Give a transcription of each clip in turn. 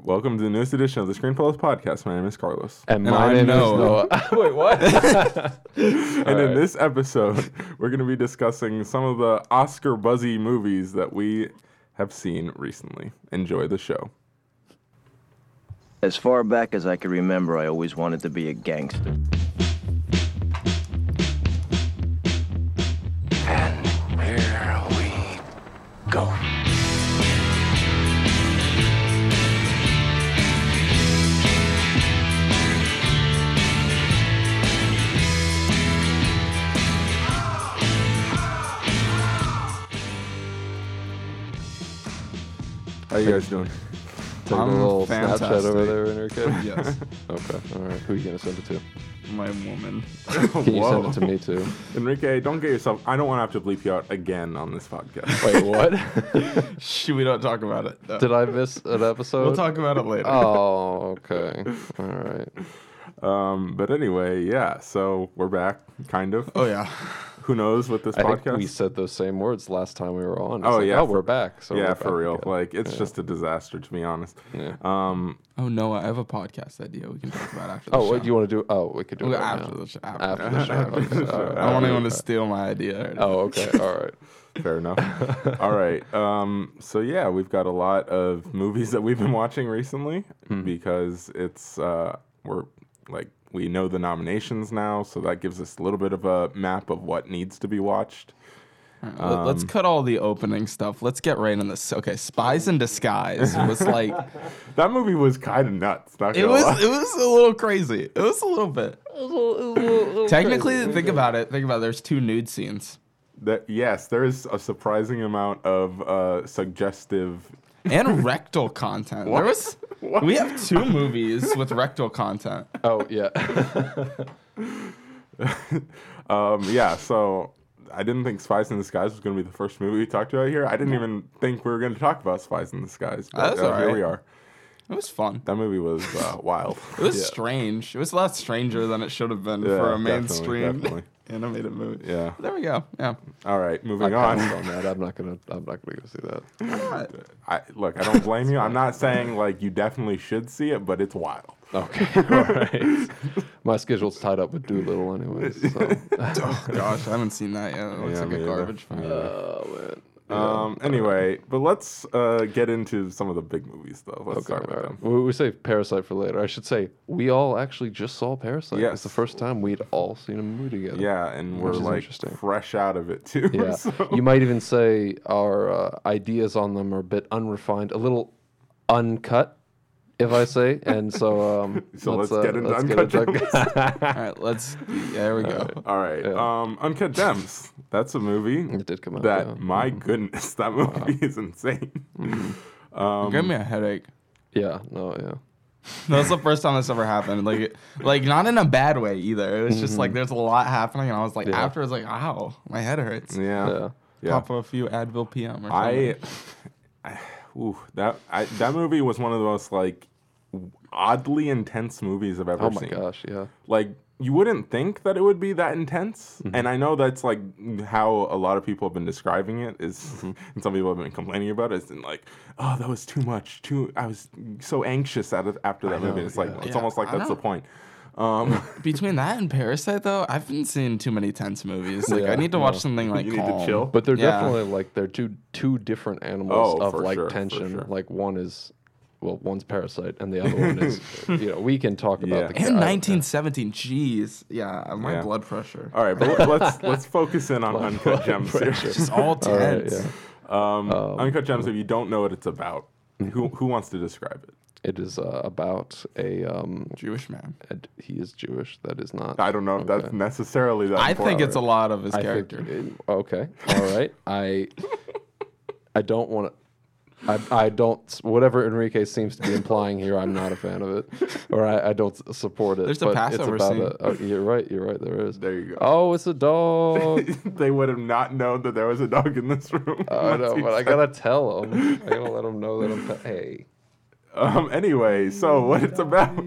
Welcome to the newest edition of the Screen Fellows podcast. My name is Carlos. And, And my I name know. is Noah. Wait, what? and in this episode, we're going to be discussing some of the Oscar buzzy movies that we have seen recently. Enjoy the show. As far back as I can remember, I always wanted to be a gangster. You guys doing? Take a I'm little Snapchat fantastic. over there, Enrique. Yes, Okay. All right. Who are you gonna send it to? my woman. Can you send it to me too? Enrique, don't get yourself. I don't want to have to bleep you out again on this podcast. Wait, what? Shh, we don't talk about it. Did I miss an episode? We'll talk about it later. Oh, okay. All right. Um, but anyway, yeah. So we're back, kind of. Oh yeah. Who knows with this I think podcast? we said those same words last time we were on. It's Oh, like, yeah, Oh, for- we're back. So yeah, we're for back real. again. Like it's Yeah. just a disaster to be honest. Yeah. Um, Oh no, I have a podcast idea we can talk about after the Oh, show. what do you want to do? Oh, we could do it right after now. the show. After, After the show. After the show. all right, I don't want anyone to steal my idea. or Oh, okay. All right. Fair enough. All right. Um, so yeah, we've got a lot of movies that we've been watching recently Hmm. because it's uh, we're like we know the nominations now, so that gives us a little bit of a map of what needs to be watched. Let- Let's cut all the opening stuff. Let's get right in this. Okay, Spies in Disguise was like That movie was kind of nuts. Not it gonna was lie. it was a little crazy. It was a little bit. Technically, think about it. Think about it. There's two nude scenes That, yes, there is a surprising amount of uh, suggestive. and rectal content. There was What? we have two movies with rectal content. Oh, yeah. Um, yeah, so I didn't think Spies in Disguise was going to be the first movie we talked about here. I didn't even think we were going to talk about Spies in Disguise. But That's uh, all here we are. It was fun. That movie was uh, wild. It was strange. It was a lot stranger than it should have been Yeah, for a mainstream definitely. animated movie. Yeah. There we go. Yeah. All right, I moving on. on that. I'm not gonna. I'm not gonna go see that. Alright. I, look, I don't blame you. I'm not saying like you definitely should see it, but it's wild. Okay. All right. My schedule's tied up with Dolittle, anyways. So. Oh gosh, I haven't seen that yet. It looks Yeah, like a garbage film. Oh man. Um. Anyway, but let's uh, get into some of the big movies though. Let's Okay, start with all them. We, we save Parasite for later. I should say we all actually just saw Parasite. Yes. It's the first time we'd all seen a movie together. Yeah, and we're like fresh out of it too. Yeah. so- You might even say our uh, ideas on them are a bit unrefined, a little uncut, if I say. And so, um, So let's uh, get into let's Uncut into- All right, let's. There we go. All right. Yeah. Um, Uncut Gems. That's a movie It did come out. that, yeah. Mm-hmm. my goodness, that movie is insane. Um, Give me a headache. yeah. No. Yeah. That's the first time this ever happened. Like, like not in a bad way either. It was just like there's a lot happening, and I was like, Mm-hmm. Yeah. after, I was like, ow, my head hurts. Yeah. Yeah. Yeah. Pop a few Advil PM or something. I, I ooh, that I, that movie was one of the most like oddly intense movies I've ever seen. Oh my seen. gosh. Yeah. Like you wouldn't think that it would be that intense, Mm-hmm. and I know that's like how a lot of people have been describing it. Is Mm-hmm. and some people have been complaining about it. Is in like, oh, that was too much. Too, I was so anxious out of, after that know, movie. It's like it's Yeah, almost like I that's the point. Um, Between that and Parasite, though, I haven't seen too many tense movies. Like, Yeah, I need to watch no. something like You need to chill. But they're Yeah. definitely like they're two two different animals Oh, of like sure, tension. sure. Like one is well, one's parasite and the other one is you know, we can talk about Yeah. the And guy- 1917, jeez, yeah, my Yeah. blood pressure. all right, but let's let's focus in on Uncut Gems here. Just all All right, tense. yeah. Um, Uncut Gems. If you don't know what it's about, Mm-hmm. who who wants to describe it? It is uh, about a um Jewish man. a- he is Jewish. That is not I don't know if that's necessarily that. I think it's a lot of his I character. think okay. All right. I I don't want to I, I don't whatever Enrique seems to be implying here. I'm not a fan of it, or I, I don't support it. There's a but Passover it's about scene. A, oh, you're right. You're right. There is. There you go. Oh, it's a dog. they would have not known that there was a dog in this room. I once know, he but I gotta tell them. I gotta let them know that I'm. pa- Hey. Um. Anyway, so what it's about?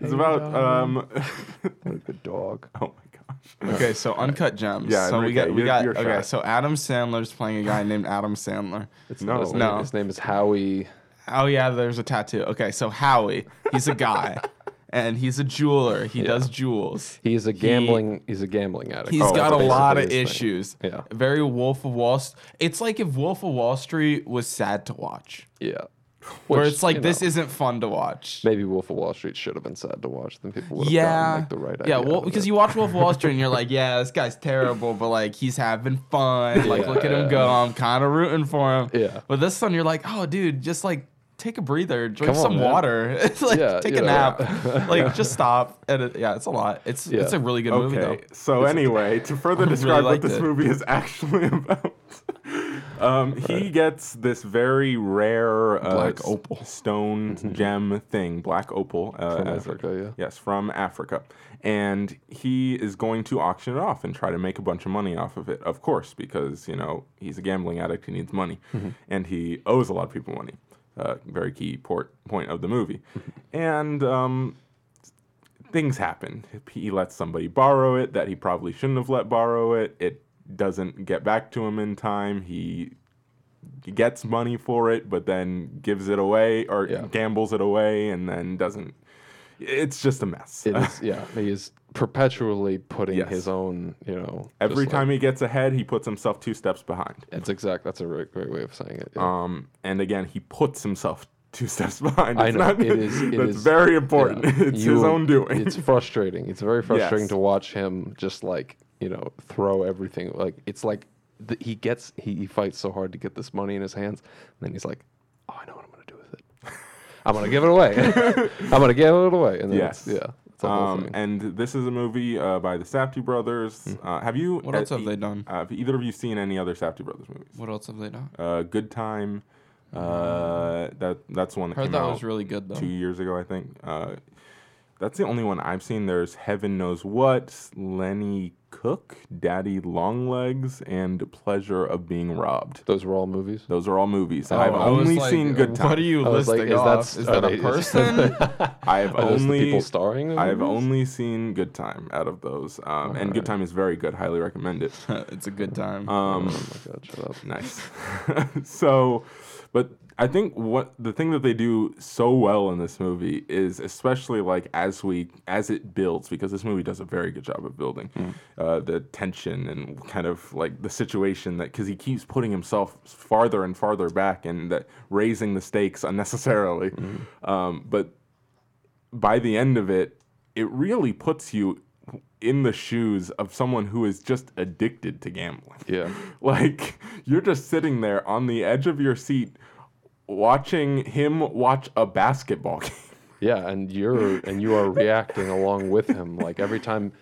It's about um. What a good dog. oh my gosh. Okay, so uncut gems. Yeah, so we Enrique, got we your- got your okay. shot. So Adam Sandler's playing a guy named Adam Sandler. It's No. His name, No. his name is Howie. Oh yeah, there's a tattoo. Okay, so Howie, he's a guy, and he's a jeweler. He does jewels. He's a gambling. he's a gambling addict. He's Oh, got a lot of basically thing. issues. Yeah. Very Wolf of Wall. St- It's like if Wolf of Wall Street was sad to watch, Yeah. Where it's like this know, isn't fun to watch. Maybe Wolf of Wall Street should have been sad to watch. Then people would have Yeah, gotten like the right yeah. idea. Well, because you watch Wolf of Wall Street and you're like, yeah, this guy's terrible, but like he's having fun. Like, Yeah, look at him go. I'm kind of rooting for him. Yeah. But this one, you're like, oh, dude, just like take a breather, drink Come some man. water, it's like Yeah, take a know, nap, yeah. like just stop. And it, yeah, it's a lot. It's it's a really good movie though. Okay, so anyway, to further I really describe what this it. movie is actually about, um, he gets this very rare uh, Black opal. stone gem thing, black opal, uh, From as a- yeah. Yes, from Africa, and he is going to auction it off and try to make a bunch of money off of it. Of course, because you know he's a gambling addict, he needs money, and he owes a lot of people money. Uh, very key port, point of the movie, and um, things happen. He lets somebody borrow it that he probably shouldn't have let borrow it. It doesn't get back to him in time. He gets money for it, but then gives it away or Yeah. gambles it away and then doesn't. It's just a mess. It is, yeah, he is perpetually putting Yes. his own, you know. Every time like, he gets ahead, he puts himself two steps behind. That's exact. That's a great, great way of saying it. yeah. Um, and again, he puts himself two steps behind. I know, not- it is- it that's is- very important. Yeah. It's his own doing. It's frustrating. It's very frustrating Yes. to watch him just like you know throw everything. Like it's like th- he gets he, he fights so hard to get this money in his hands, and then he's like, "Oh, I know what I'm gonna do with it. I'm gonna give it away. I'm gonna give it away." And then Yes. it's, yeah, it's a whole Um, thing. and this is a movie uh, by the Safdie brothers. Uh, have you? What else uh, have they done? Uh, have either of you seen any other Safdie brothers movies? What else have they done? Uh, Good Time. Uh, that that's one that Heard came that out was really good though. two years ago, I think. Uh, that's the only one I've seen. There's Heaven Knows What, Lenny Cooke, Daddy Longlegs, and Pleasure of Being Robbed. Those were all movies. Those are all movies. Oh, I've I only like, seen Good Time. What are you I was like, listing is off? that- Is that a person? I've Are the only people starring in I've movies? only seen Good Time out of those, um, and Good Time is very good. Highly recommend it. it's a good time. Um, oh my god, shut up. nice. so, but I think what the thing that they do so well in this movie is, especially like as we as it builds, because this movie does a very good job of building uh, the tension and kind of like the situation that because he keeps putting himself farther and farther back and that raising the stakes unnecessarily, um, but by the end of it, it really puts you in the shoes of someone who is just addicted to gambling. Yeah. Like you're just sitting there on the edge of your seat watching him watch a basketball game. Yeah, and you're and you are reacting along with him. Like every time,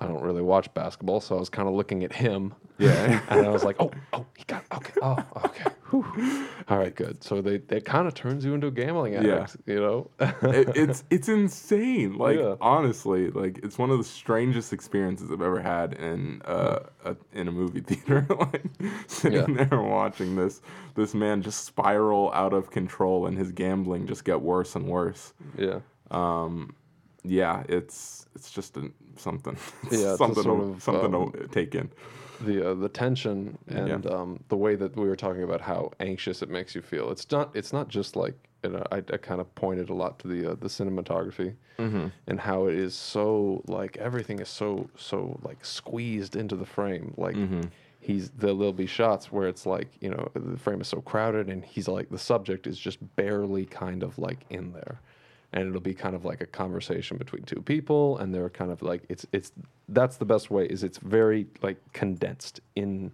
I don't really watch basketball, so I was kind of looking at him. Yeah. and I was like, oh, oh, he got okay. Oh, okay. Whew. All right, good. So they it kind of turns you into a gambling addict, you know? It, it's it's insane. Like Yeah. honestly, like it's one of the strangest experiences I've ever had in uh, a, in a movie theater. like sitting Yeah. there watching this this man just spiral out of control and his gambling just get worse and worse. yeah. Um, yeah, it's it's just a, something. Yeah, something sort to, of, something um, to take in. the uh, the tension and Yeah. um, the way that we were talking about how anxious it makes you feel. It's not it's not just like you know, I, I kind of pointed a lot to the uh, the cinematography and how it is so like everything is so so like squeezed into the frame. Like he's there'll be shots where it's like you know the frame is so crowded and he's like the subject is just barely kind of like in there and it'll be kind of like a conversation between two people and they're kind of like it's it's that's the best way is it's very like condensed in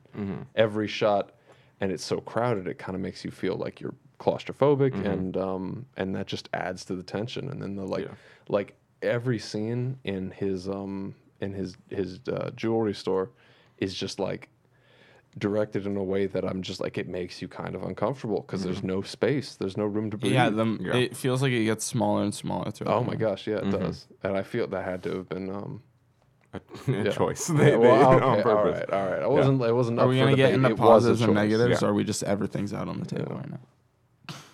every shot and it's so crowded it kind of makes you feel like you're claustrophobic and um and that just adds to the tension and then the like Yeah. like every scene in his um in his his uh, jewelry store is just like directed in a way that I'm just like it makes you kind of uncomfortable because there's no space there's no room to breathe yeah, the, Yeah. it feels like it gets smaller and smaller. Oh my movie. gosh, yeah, it does. And I feel that had to have been um a yeah. choice. They, they well, did it on purpose. right, all right. I wasn't it wasn't Are up we for gonna get debate. into It was a positives and negatives, Yeah. or are we just everything's out on the table right now?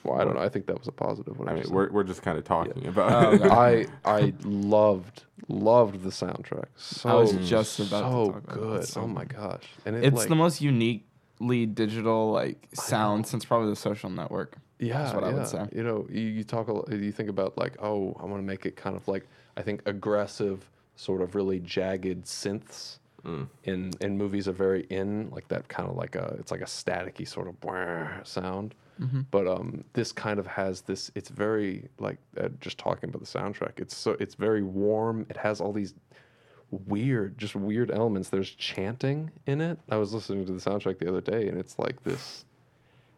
Well, I don't know. I think that was a positive. I whatever mean, we're, we're just kind of talking Oh, about. okay. Um, I I loved loved the soundtrack. So was just about to so talk about that. good. It's so oh my gosh. And it, It's like, the most uniquely digital like sound since probably the Social Network. Yeah, what I would yeah. say. You know, you, you talk a lot, you think about like, oh, I want to make it kind of like I think aggressive, sort of really jagged synths mm. in in movies are very in like that kind of like a it's like a staticky sort of brrr sound. But um, this kind of has this. It's very like uh, just talking about the soundtrack. It's so it's very warm. It has all these weird, just weird elements. There's chanting in it. I was listening to the soundtrack the other day, and it's like this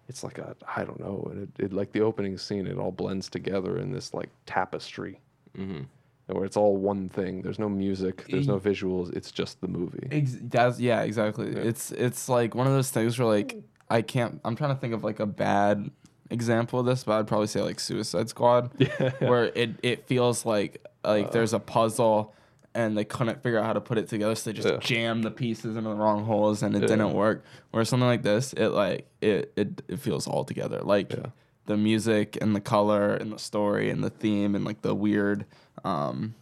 it's like a I don't know, and it, it like the opening scene, it all blends together in this like tapestry, mm-hmm. where it's all one thing. There's no music, there's no visuals. It's just the movie. Ex- that's yeah, exactly. It's it's like one of those things where like I can't. I'm trying to think of like a bad example of this, but I'd probably say like Suicide Squad, where it it feels like like there's a puzzle and they couldn't figure out how to put it together, so they just Yeah. jammed the pieces into the wrong holes and it didn't work. Whereas something like this, it like it it, it feels all together. Like Yeah. the music and the color and the story and the theme and like the weird um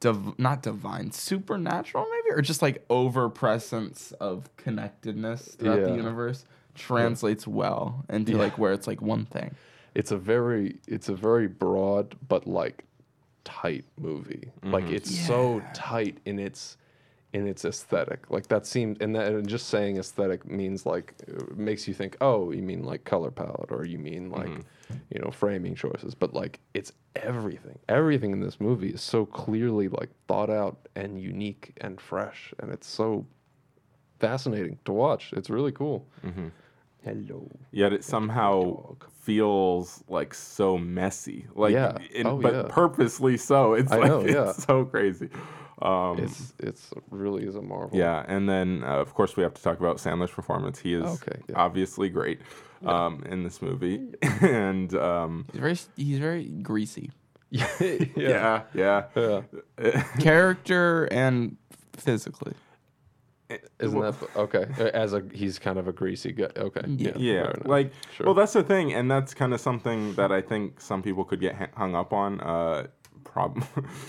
div- not divine, supernatural maybe, or just like over presence of connectedness throughout the universe translates well into Yeah. like where it's like one thing. It's a very it's a very broad but like tight movie. Like mm-hmm. it's so tight in its in its aesthetic. Like that seems and that and just saying aesthetic means like uh, makes you think, "Oh, you mean like color palette or you mean like, you know, framing choices." But like it's everything. Everything in this movie is so clearly like thought out and unique and fresh and it's so fascinating to watch. It's really cool. Hello. Yet it somehow feels like so messy. Like, Yeah. in- Oh, but yeah. purposely so. It's I like know, yeah. it's so crazy. Um, It's it's really is a marvel. yeah, and then uh, of course we have to talk about Sandler's performance. He is Okay, yeah. obviously great um, in this movie, and um, He's very he's very greasy. yeah. yeah, yeah, Yeah. Character and physically. Isn't that okay? Uh, As a he's kind of a greasy guy. Okay. Yeah. Yeah, like Sure. well, that's the thing, and that's kind of something that I think some people could get hung up on. Uh, prob-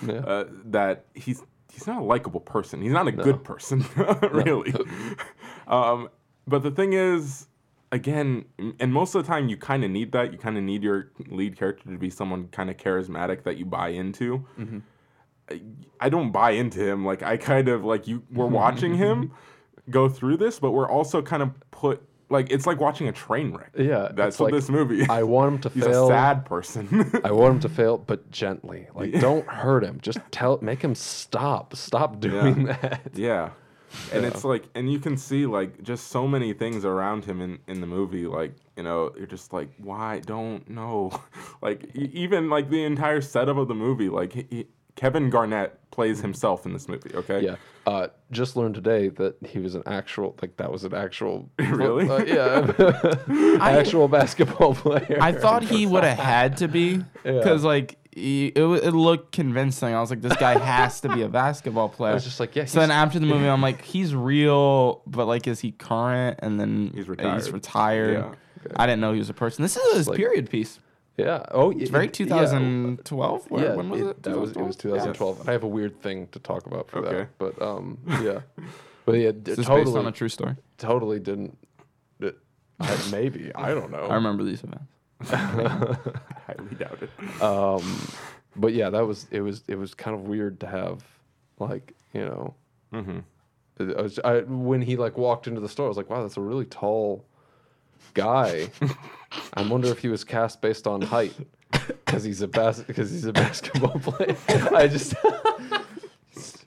Yeah. uh, that he's he's not a likable person. He's not a good person, really. um, but the thing is, again, and most of the time, you kind of need that. You kind of need your lead character to be someone kind of charismatic that you buy into. I- I don't buy into him. Like I kind of like you. We're watching him go through this, but we're also kind of put like it's like watching a train wreck. Yeah, that's what like, this movie. Is. I want him to He's fail. a sad person. I want him to fail, but gently. Like, don't hurt him. Just tell, make him stop. Stop doing that. yeah. And it's like, and you can see like just so many things around him in, in the movie. Like, you know, you're just like, why? Don't know. like, even like the entire setup of the movie, like, he, he- Kevin Garnett plays himself in this movie, okay? Yeah. Uh, just learned today that he was an actual, like, that was an actual. Really? Uh, yeah. actual basketball player. I thought he would have had to be because like he, it, it looked convincing. I was like, this guy has to be a basketball player. I was just like, yeah, So then after the movie, I'm like, he's real, but like, is he current? And then He's He's retired. retired. Yeah. I didn't know he was a person. This is his like- period piece. Yeah. Oh, It's very 2012. Yeah, Where- when was it, it? That was it was 2012. I have a weird thing to talk about for Okay. that, but um, yeah, but yeah, d- Is this totally, based on a true story? totally didn't. It, I, maybe I don't know. I remember these events. Highly doubted. Um, but yeah, that was it. Was it was kind of weird to have, like you know, Mm-hmm. I was, I, when he like walked into the store, I was like, wow, that's a really tall guy. I wonder if he was cast based on height because he's a bas- because he's a basketball player. I just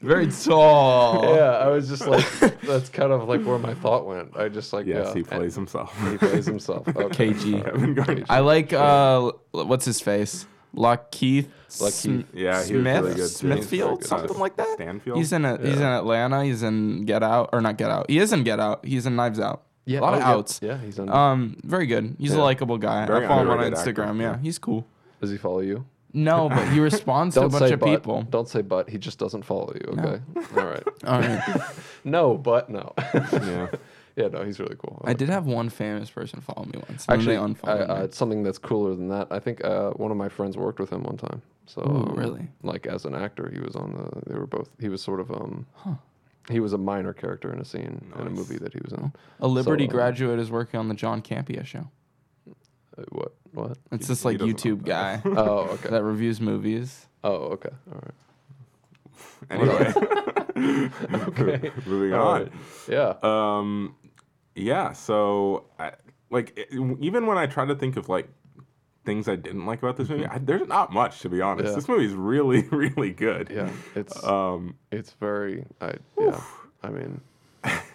Very tall. yeah, I was just like that's kind of like where my thought went. I just like Yes, yeah, he plays himself. He plays himself. Okay. KG. Kevin Garnett. I like uh, what's his face? LaKeith. LaKeith. Sm- Yeah, he was Smith, really good, too. Smithfield, He's something good. like that. Stanfield? He's in a, he's in Atlanta. He's in Get Out or not Get Out. He is in Get Out. He's in Knives Out. Yeah, a lot oh, of yeah, outs. Yeah, he's on. Um, very good. He's a likable guy. Very I follow him on Instagram. actor, Yeah, yeah. he's cool. Does he follow you? No, but he responds to a Don't bunch say of but. people. Don't say but. He just doesn't follow you. Okay. All right. All right. No, but no. yeah. yeah, no, he's really cool. I did have one famous person follow me once. Actually, they I, unfollowed uh, me. it's something that's cooler than that. I think uh, one of my friends worked with him one time. So Ooh, um, really? like as an actor, he was on the. They were both. He was sort of um. He was a minor character in a scene in a Nice. movie that he was in. A Liberty so, uh, graduate is working on the John Campea show. Uh, what? What? It's this like doesn't YouTube guy Oh, okay. that reviews movies. Oh, okay. All right. Anyway, Okay. moving on. right. Yeah. Um, yeah. So, I, like, it- even when I try to think of like things I didn't like about this movie, I, there's not much to be honest. Yeah. This movie is really, really good. Yeah. It's Um, it's very. I yeah. I mean,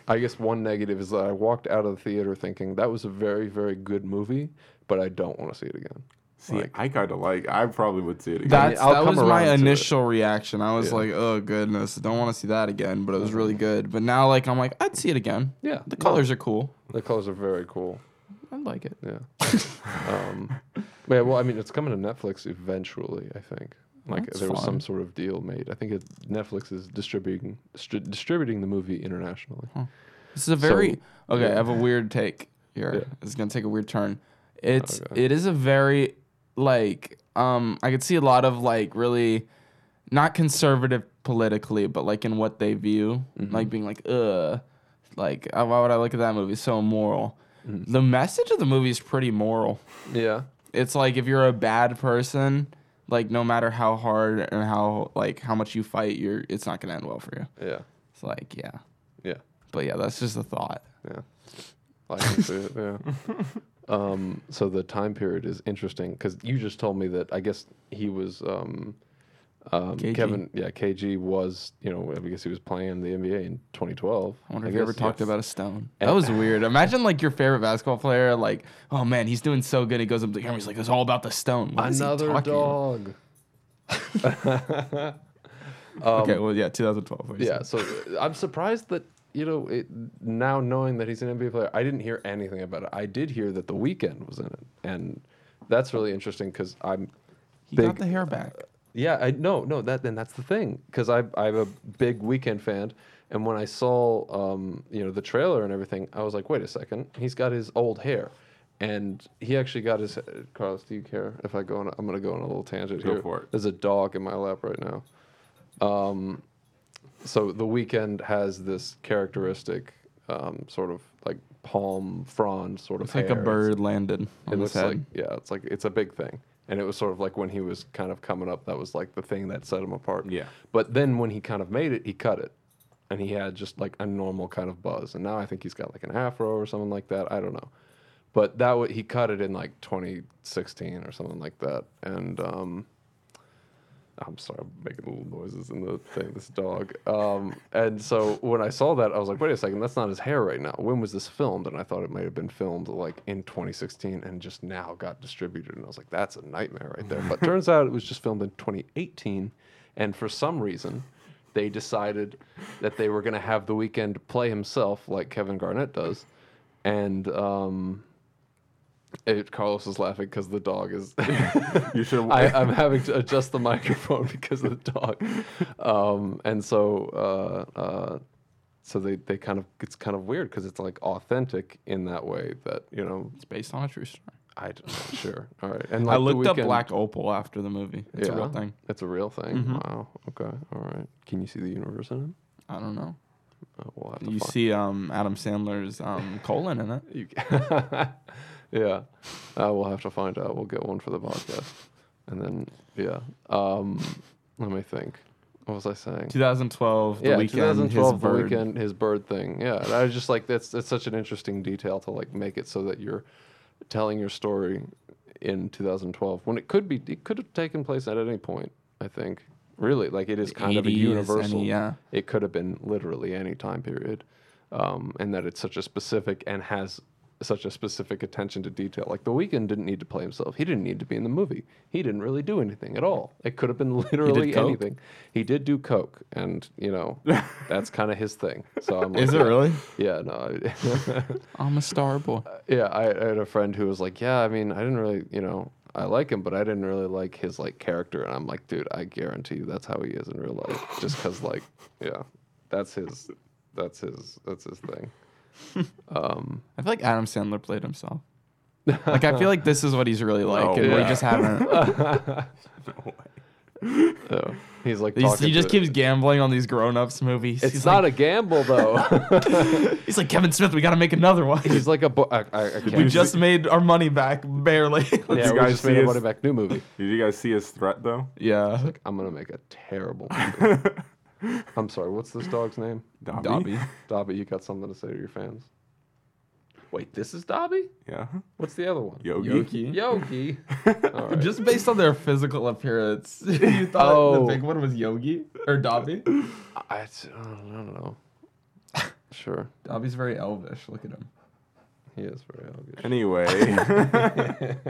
I guess one negative is that I walked out of the theater thinking that was a very very good movie, but I don't want to see it again. see, Like- I kind of like. I probably would see it again. That's I'll that come was my around it. initial reaction. I was Yeah. like, "Oh goodness, don't want to see that again." But it was really good. But now, like, I'm like, I'd see it again. Yeah. The colors are cool. The colors are very cool. I like it. Yeah. um, yeah. Well, I mean, it's coming to Netflix eventually. I think. Like That's there was some sort of deal made. I think it, Netflix is distributing distri- distributing the movie internationally. This is a very So, okay. I have a weird take here. Yeah. It's gonna take a weird turn. It's Okay. it is a very like um I could see a lot of like really not conservative politically, but like in what they view, Mm-hmm. like being like ugh, like uh, why would I look at that movie? So immoral. Mm-hmm. The message of the movie is pretty moral. Yeah. It's like if you're a bad person, like no matter how hard and how like how much you fight, you're it's not gonna end well for you. Yeah. It's like yeah, Yeah. but yeah, that's just a thought. Yeah. I can see it. Yeah. Um, so the time period is interesting because you just told me that I guess he was um, um. Kevin. Yeah, KG was you know I guess he was playing in the NBA in 2012. I wonder I if you ever talked about a stone. That was weird. Imagine like your favorite basketball player, like, oh man, he's doing so good. He goes up to the camera, he's like, it's all about the stone. What another dog. okay, well, yeah, 2012. what Yeah, so uh, I'm surprised that you know it, now knowing that he's an NBA player, I didn't hear anything about it. I did hear that the Weeknd was in it, and that's really interesting because I'm he big- got the hair back. Yeah, I no no that then that's the thing because I I'm a big Weeknd fan, and when I saw um you know the trailer and everything, I was like, wait a second, he's got his old hair, and he actually got his. Carlos, do you care if I go on? A, I'm gonna go on a little tangent Go here. for it. There's a dog in my lap right now. Um, so the Weeknd has this characteristic um sort of like palm frond sort of It's like a hair. It's- bird landed on it his looks head. like yeah, it's like it's a big thing, and it was sort of like when he was kind of coming up, that was like the thing that set him apart. Yeah. But then when he kind of made it, he cut it, and he had just like a normal kind of buzz, and now I think he's got like an afro or something like that. I don't know, but that w- he cut it in like 2016 or something like that, and um. I'm sorry, I'm making little noises in the thing. This dog, um, and so when I saw that, I was like, "Wait a second, that's not his hair right now. When was this filmed?" And I thought it might have been filmed like in 2016 and just now got distributed. And I was like, "That's a nightmare right there." But turns out it was just filmed in 2018, and for some reason, they decided that they were going to have the Weeknd play himself like Kevin Garnett does, and um, it, Carlos is laughing because the dog is. You should. I, I'm having to adjust the microphone because of the dog, um, and so uh, uh, so they, they kind of it's kind of weird because it's like authentic in that way that you know It's based on a true story. I don't know sure all right and I like the looked up Black Opal after the movie. It's a real thing. It's a real thing. Mhm. Wow. Okay. All right. Can you see the universe in it? I don't know. Oh, we'll have to You find- see um, Adam Sandler's um, colon in it. Yeah, uh, we'll have to find out. We'll get one for the podcast, and then yeah. Um, let me think. What was I saying? 2012, the yeah, Weeknd, 2012, his the bird. Weeknd, his bird thing. Yeah, and I was just like, that's that's such an interesting detail to like make it so that you're telling your story in 2012 when it could be it could have taken place at any point. I think really like it is kind of a 80s, any- universal. yeah. it could have been literally any time period, um, and that it's such a specific and has such a specific attention to detail. Like the Weeknd didn't need to play himself. He didn't need to be in the movie. He didn't really do anything at all. It could have been literally coke. anything. He did do coke, and you know that's kind of his thing. So I'm like, Is it really? Yeah, no. I- I'm a star boy. Uh, yeah, I, I had a friend who was like, "Yeah, I mean, I didn't really, you know, I like him, but I didn't really like his like character." And I'm like, "Dude, I guarantee you, that's how he is in real life. Just because, like, yeah, that's his, that's his, that's his thing." Um, I feel like Adam Sandler played himself. Like I feel like this is what he's really like, No and we just haven't. Yeah. He's like He's- talking he just to- keeps gambling on these grown-ups movies. It's he's not like, a gamble though. He's like Kevin Smith. We got to make another one. He's like a. Bo- I, I, I can't. we just made our money back barely. yeah, you we guys just made see a his- money back new movie. Did you guys see his threat though? yeah. I'm gonna make a terrible movie. I'm sorry. What's this dog's name? Dobby? Dobby. Dobby. You got something to say to your fans? Wait, this is Dobby. Yeah. What's the other one? Yogi. Yogi. Yogi. All right. Just based on their physical appearance, you thought Oh. the big one was Yogi or Dobby? I, I don't know. Sure, Dobby's very elvish. Look at him. he is very elvish. Anyway.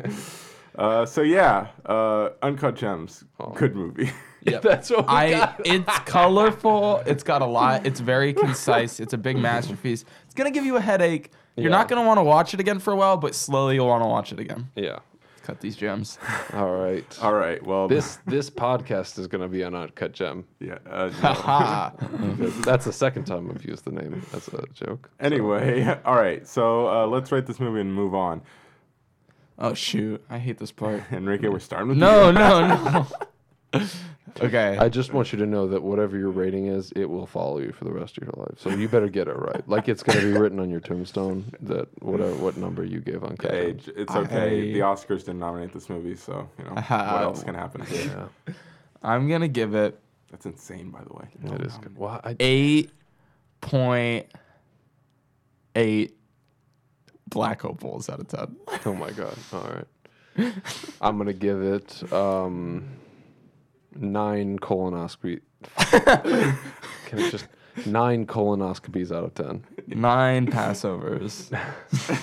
uh, so yeah, uh, Uncut Gems, Oh. good movie. Yep. That's what we I got. it's colorful. It's got a lot. It's very concise. It's a big masterpiece. It's gonna give you a headache. You're Yeah. not gonna want to watch it again for a while, but slowly you'll want to watch it again. Yeah. Cut these gems. All right. All right. Well, This this podcast is gonna be an uncut gem. yeah. Uh, no. Ha. That's the second time I've used the name as a joke. Anyway, all right. So uh, let's rate this movie and move on. Oh shoot! I hate this part. Enrique, we're starting with No, you. no, no. okay. I just want you to know that whatever your rating is, it will follow you for the rest of your life. So you better get it right. Like it's gonna be written on your tombstone that whatever uh, what number you gave on Hey, j- it's okay. I- The Oscars didn't nominate this movie, so you know what else can happen? Yeah, I'm gonna give it That's insane, by the way. it is good. Well, I, eight point eight black opals out of ten. oh my god! All right, I'm gonna give it um, nine colonoscopy. Can it just nine colonoscopies out of ten? Nine Passovers.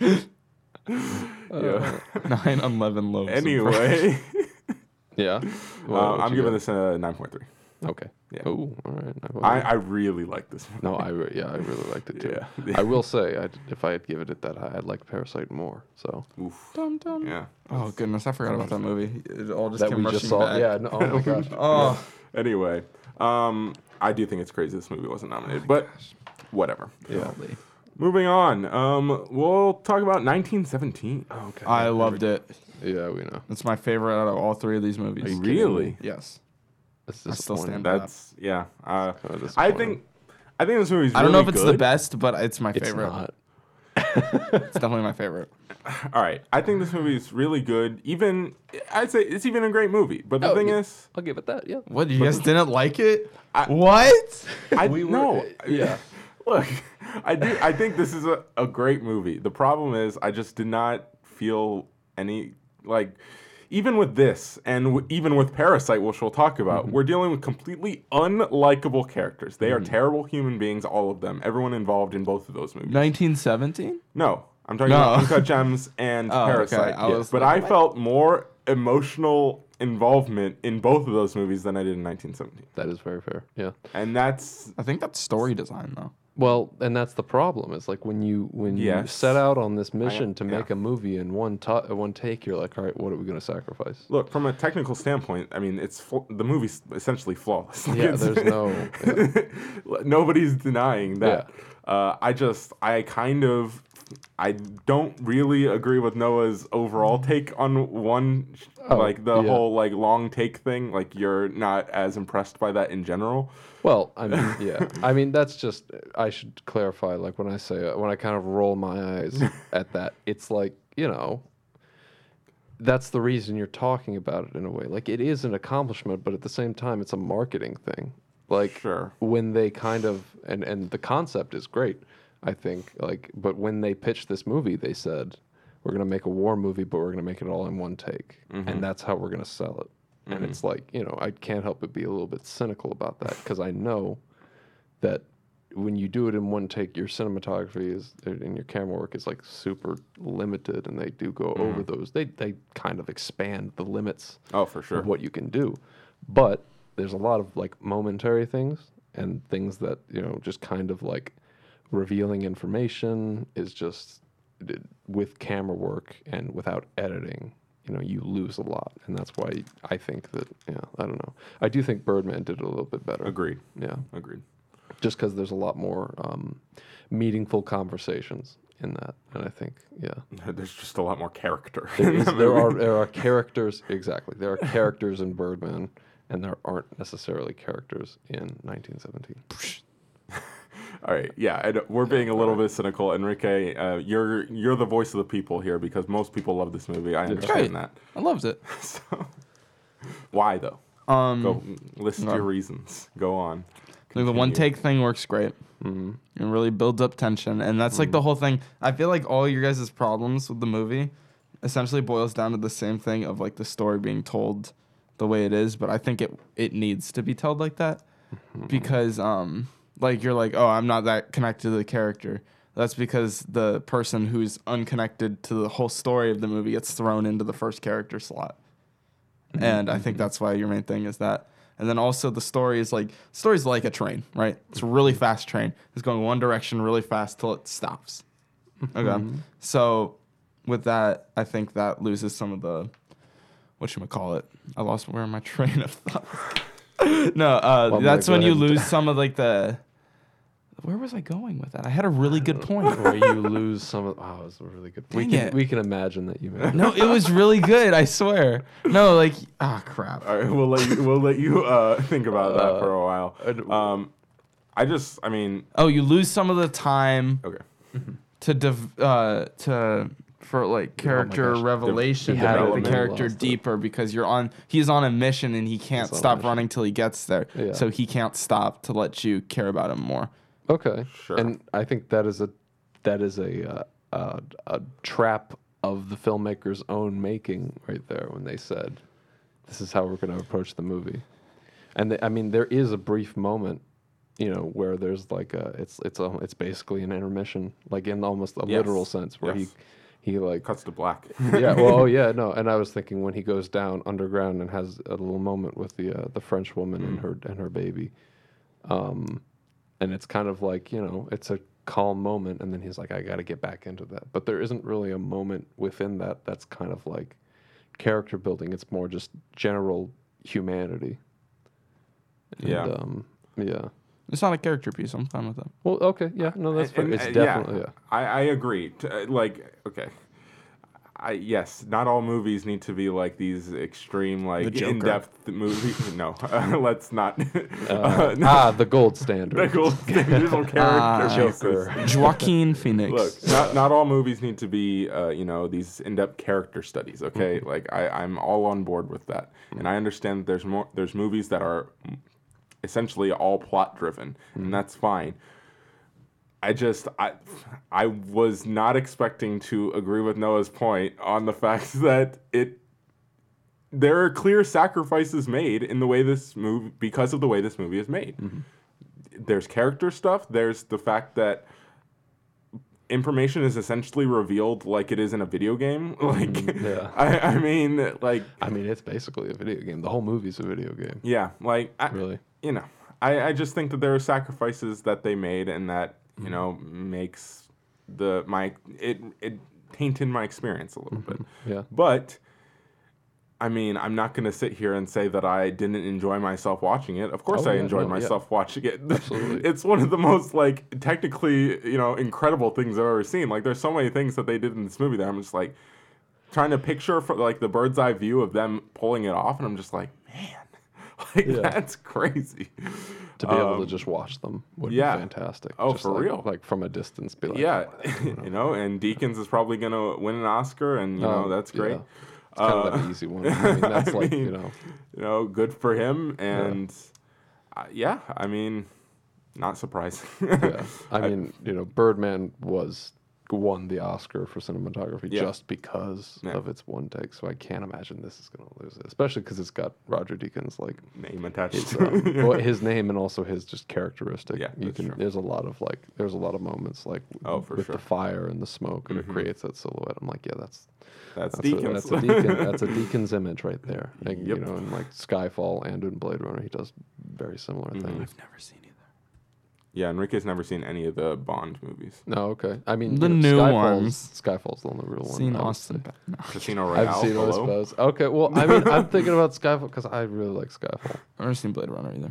Yeah. Nine unleavened loaves. of bread. anyway, Yeah, uh, What- what I'm giving got? this a 9.3. Okay. Yeah. Oh, all right. I, I really like this movie. No, I re- yeah, I really liked it too. Yeah. I will say, I'd, if I had given it that high, I'd like Parasite more. So Oof. Dum, dum. Yeah. Oh goodness, I forgot about that movie. It all just that came we just rushing saw. back. Yeah. No, oh my gosh. Oh, Anyway, um, I do think it's crazy this movie wasn't nominated, but whatever. Yeah. Moving on, um, we'll talk about 1917. Okay. I loved it. Yeah, we know. It's my favorite out of all three of these movies. Really? Yes. It's I still stand by That's yeah. Uh, Kinda I think I think this movie's. I don't know if really it's the best, but it's my It's favorite. not. It's definitely my favorite. All right, I think this movie is really good. Even I'd say it's even a great movie. But the Oh, thing yeah. is, I'll give it that. Yeah. What you guys didn't like it? I- what? I We were- no. yeah. Look, I do. I think this is a, a great movie. The problem is, I just did not feel any like. Even with this, and w- even with Parasite, which we'll talk about, Mm-hmm. we're dealing with completely unlikable characters. They are terrible human beings, all of them. Everyone involved in both of those movies. 1917? No, I'm talking No. about Uncut Gems and Oh, okay. Parasite. I was but I felt more emotional involvement in both of those movies than I did in 1917, That is very fair. Yeah. and that's I think that's story design though. Well, and that's the problem. Is like when you when you Yes. set out on this mission to yeah. make a movie in one ta- one take, you're like, all right, what are we going to sacrifice? look from a technical standpoint. I mean, it's fl- the movie's essentially flawless. Like, Yeah, it's- there's no- nobody's denying that. Uh, I just I kind of. I don't really agree with Noah's overall take on one, Oh, like the yeah. whole like long take thing. Like you're not as impressed by that in general. Well, I mean, yeah. I mean, that's just. I should clarify. Like when I say uh, when I kind of roll my eyes at that, it's like you know. That's the reason you're talking about it in a way. Like it is an accomplishment, but at the same time, it's a marketing thing. Like Sure. when they kind of and and the concept is great, I think. Like, but when they pitched this movie, they said we're gonna make a war movie, but we're gonna make it all in one take, and mm-hmm. that's how we're gonna sell it. And it's mm-hmm. like you know, I can't help but be a little bit cynical about that because I know that when you do it in one take, your cinematography is and your camera work is like super limited, and they do go over mm-hmm. those. They they kind of expand the limits Oh, for sure. of what you can do. But there's a lot of like momentary things and things that, you know, just kind of like revealing information is just with camera work and without editing, you know, you lose a lot. And that's why I think that, yeah, I don't know. I do think Birdman did it a little bit better. Agreed. Yeah. Agreed. Just because there's a lot more um, meaningful conversations in that, and I think yeah, There's just a lot more character. there, is, there are there are characters exactly. There are characters in Birdman, and there aren't necessarily characters in 1917. All right, yeah, and we're being a little bit cynical. Enrique, uh, you're you're the voice of the people here because most people love this movie. I understand Right. that. I loved it. So, why though? Um, Go list no. your reasons. Go on. Like the one take thing works great. Mm-hmm. It really builds up tension, and that's like the whole thing. I feel like all your guys' problems with the movie essentially boils down to the same thing of like the story being told the way it is. But I think it it needs to be told like that because um like you're like oh I'm not that connected to the character. That's because the person who's unconnected to the whole story of the movie gets thrown into the first character slot. And I think that's why your main thing is that. And then also the story is like story's like a train, right? It's a really fast train. It's going one direction really fast till it stops. Okay. So with that, I think that loses some of the what you call it. I lost where my train of thought. no, uh, Well, that's when you lose some of like the. Where was I going with that? I had a really good point. Where you lose some of oh, it's a really good. We can it. we can imagine that you made. No, it was really good. I swear. No, like ah crap. All right, we'll let you we'll let you uh, think about that for a while. I'd- Um, I just, I mean, Oh, you lose some of the time okay. to dev- uh to for like character gosh, revelation he to make the character lost it. deeper because you're on he's on a mission and he can't stop running till he gets there. Yeah. So he can't stop to let you care about him more. Okay. Sure. And I think that is a that is a uh, a, a trap of the filmmaker's own making right there when they said this is how we're going to approach the movie. And the, I mean there is a brief moment you know where there's like a it's it's a, it's basically an intermission like in almost a Yes. literal sense where Yes. he he like Cuts to black. yeah well oh yeah no and I was thinking when he goes down underground and has a little moment with the uh, the French woman and her and her baby um, and it's kind of like you know it's a calm moment and then he's like i got to get back into that but there isn't really a moment within that that's kind of like character building it's more just general humanity And, Yeah. um, yeah It's not a character piece. I'm fine with that. well okay yeah no that's fair And- it's definitely yeah, I, I agree. T- uh, like, okay. I, yes, not all movies need to be like these extreme, like Joker. in-depth movies. No, let's not. Uh, no, ah the gold standard the gold standard character Ah. pieces. Joaquin Phoenix. Look, not not all movies need to be, uh, you know, these in-depth character studies. Okay, Mm-hmm. like I, I'm all on board with that, and I understand that there's more. There's movies that are essentially all plot driven, Mm-hmm. and that's fine. I just I I was not expecting to agree with Noah's point on the fact that it there are clear sacrifices made in the way this movie because of the way this movie is made. Mm-hmm. There's character stuff. There's the fact that information is essentially revealed like it is in a video game. Like, mm-hmm. yeah. I, I mean, like, i mean it's basically a video game the whole movie's a video game yeah, like, I, really you know, I, I just think that there are sacrifices that they made and that you Mm-hmm. know makes the my it it tainted my experience a little bit. yeah But I mean, I'm not going to sit here and say that I didn't enjoy myself watching it. Of course, Oh, I yeah, enjoyed no, yeah. myself watching it. Absolutely. it's one of the most like technically, you know, incredible things I've ever seen. Like, there's so many things that they did in this movie that I'm just like trying to picture for like the bird's eye view of them pulling it off, and I'm just like, man, like Yeah. that's crazy. To be able Um, to just watch them would yeah. be fantastic Oh, Just for like- real? like from a distance be like yeah, you know, and Deakins is probably gonna win an Oscar, and you know Oh, that's great. yeah. It's kind of Uh, an easy one. I mean, that's I like you know, you know, good for him, and uh, yeah, I mean, not surprising. yeah. I mean, you know, Birdman was won the Oscar for cinematography Yeah. just because Yeah. of its one take. So I can't imagine this is going to lose it, especially because it's got Roger Deakins like name attached. his, to it. well, his name and also his just characteristic. Yeah, you can. true. There's a lot of like, there's a lot of moments like Oh, for with sure. Mm-hmm. the fire and the smoke, and it creates that silhouette. I'm like, yeah, that's That's, That's a, Deakins. that's a deacon. That's a deacon's image right there. Like, Yep. You know, in like Skyfall and in Blade Runner, he does very similar Mm-hmm. things. I've never seen either. Yeah, Enrique's never seen any of the Bond movies. No, okay. I mean, The you know, new Skyfall's, ones. Skyfall's the only real one. Seen I would Austin. say. Ba- no. Casino Royale. I've seen it, I hello? suppose. Okay, well, I mean, I'm thinking about Skyfall because I really like Skyfall. I've never seen Blade Runner either.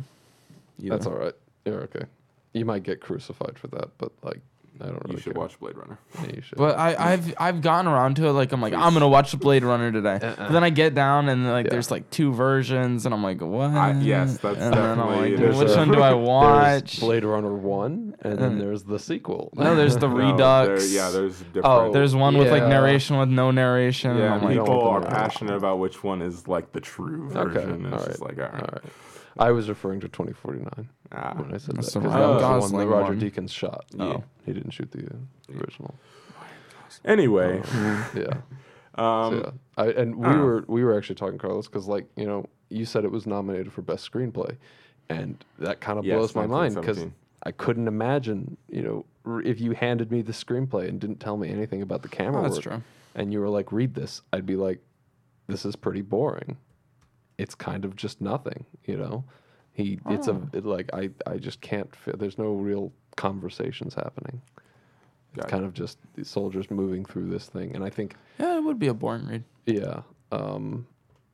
That's all right. You're okay. You might get crucified for that, but like, I don't know. you should care. watch Blade Runner. Yeah, you should. But I, I've I've gotten around to it. Like I'm like I'm gonna watch Blade Runner today. Uh-uh. But then I get down and like Yeah. there's like two versions, and I'm like, what? I- yes, that's and then I'm definitely- like, there's which a- one do I There's watch? Blade Runner one, and then uh, there's the sequel. No, there's the No, Redux. there- yeah, there's oh, different. Oh, There's one with like narration with no narration. and yeah, I'm like, don't people want are passionate about which one is like the true Okay, version. It's all just like all right. All right. I was referring to 2049 Ah. when I said that. That's 'cause the that Ryan was the one that Roger one. Deakins shot. Yeah. He didn't shoot the uh, original. Anyway, Yeah. um, So, yeah. I, and we I were we were actually talking, Carlos, because like you know you said it was nominated for best screenplay, and that kind of Yes, blows my mind because I couldn't imagine you know r- if you handed me the screenplay and didn't tell me anything about the camera Oh, that's work, true. and you were like, read this, I'd be like, this is pretty boring. It's kind of just nothing, you know. He, it's a it, like I, I just can't. Fit, there's no real conversations happening. It's kind of just the soldiers moving through this thing, and I think Yeah, it would be a boring read. yeah. Um,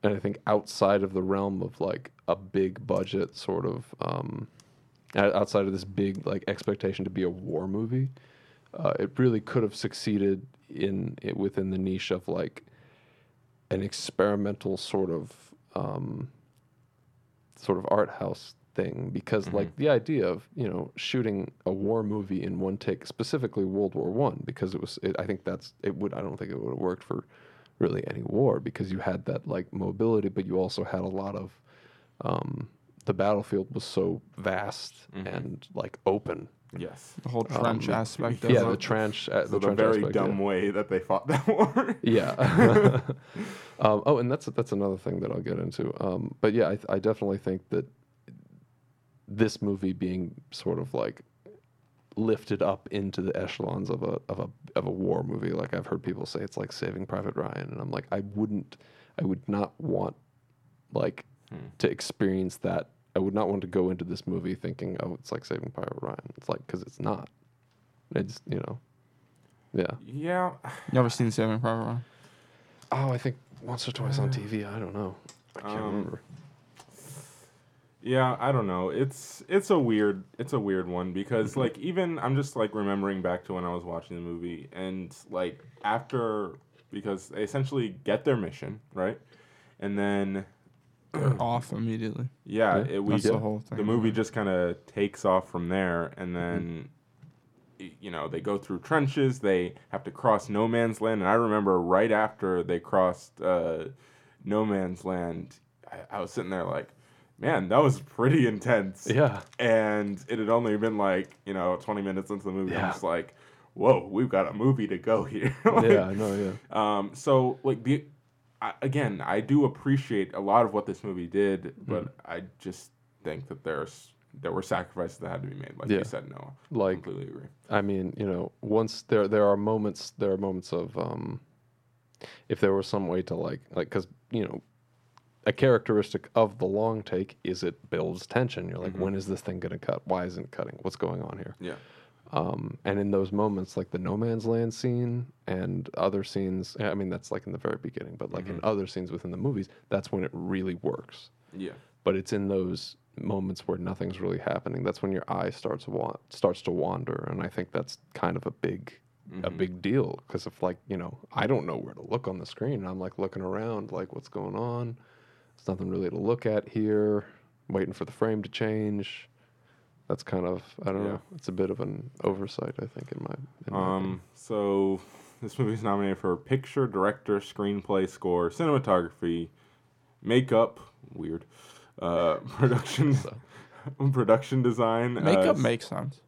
and I think outside of the realm of like a big budget sort of um, outside of this big like expectation to be a war movie, uh, it really could have succeeded in it within the niche of like an experimental sort of um, sort of art house thing because like the idea of you know shooting a war movie in one take specifically world war one because it was it, i think that's it would i don't think it would have worked for really any war because you had that like mobility but you also had a lot of um, the battlefield was so vast and like open yes. The whole trench Um, aspect of yeah it. the trench uh, So the the trench very aspect, yeah. dumb way that they fought that war. Yeah. um, oh, and that's that's another thing that I'll get into. Um, but yeah, I, I definitely think that this movie being sort of like lifted up into the echelons of a of a of a war movie, like I've heard people say it's like Saving Private Ryan, and I'm like, I wouldn't, I would not want like to experience that. I would not want to go into this movie thinking, oh, it's like Saving Private Ryan. It's like because it's not. It's you know, yeah. yeah. You ever seen Saving Private Ryan? Oh, I think once or twice on TV. I don't know. I can't Um, remember. Yeah, I don't know. It's it's a weird it's a weird one because like even I'm just like remembering back to when I was watching the movie and like after because they essentially get their mission, right? And then Off immediately. yeah, Yeah, it, we that's the whole the movie just kind of takes off from there and then y- you know, they go through trenches, they have to cross no man's land and I remember right after they crossed uh no man's land, I, I was sitting there like Man, that was pretty intense Yeah. and it had only been like you know 20 minutes into the movie Yeah. i'm just like whoa we've got a movie to go here Like, yeah, I know. Yeah. um so like the I, again i do appreciate a lot of what this movie did but Mm. i just think that there's there were sacrifices that had to be made like Yeah. you said noah Like, completely agree I mean, you know, once there there are moments there are moments of um, if there was some way to like like because you know. A characteristic of the long take is it builds tension. You're like, Mm-hmm. when is this thing going to cut? Why isn't it cutting? What's going on here? yeah Um, and in those moments, like the no man's land scene and other scenes, I mean, that's like in the very beginning, but like in other scenes within the movies, that's when it really works. yeah But it's in those moments where nothing's really happening. That's when your eye starts wa- starts to wander, and I think that's kind of a big a big deal because if like you know I don't know where to look on the screen, and I'm like looking around, like what's going on? There's nothing really to look at here. Waiting for the frame to change. That's kind of I don't Yeah. know. It's a bit of an oversight, I think, in my. In my opinion. um so this movie movie's nominated for picture director screenplay score cinematography makeup weird uh production production design Makeup uh, makes sense.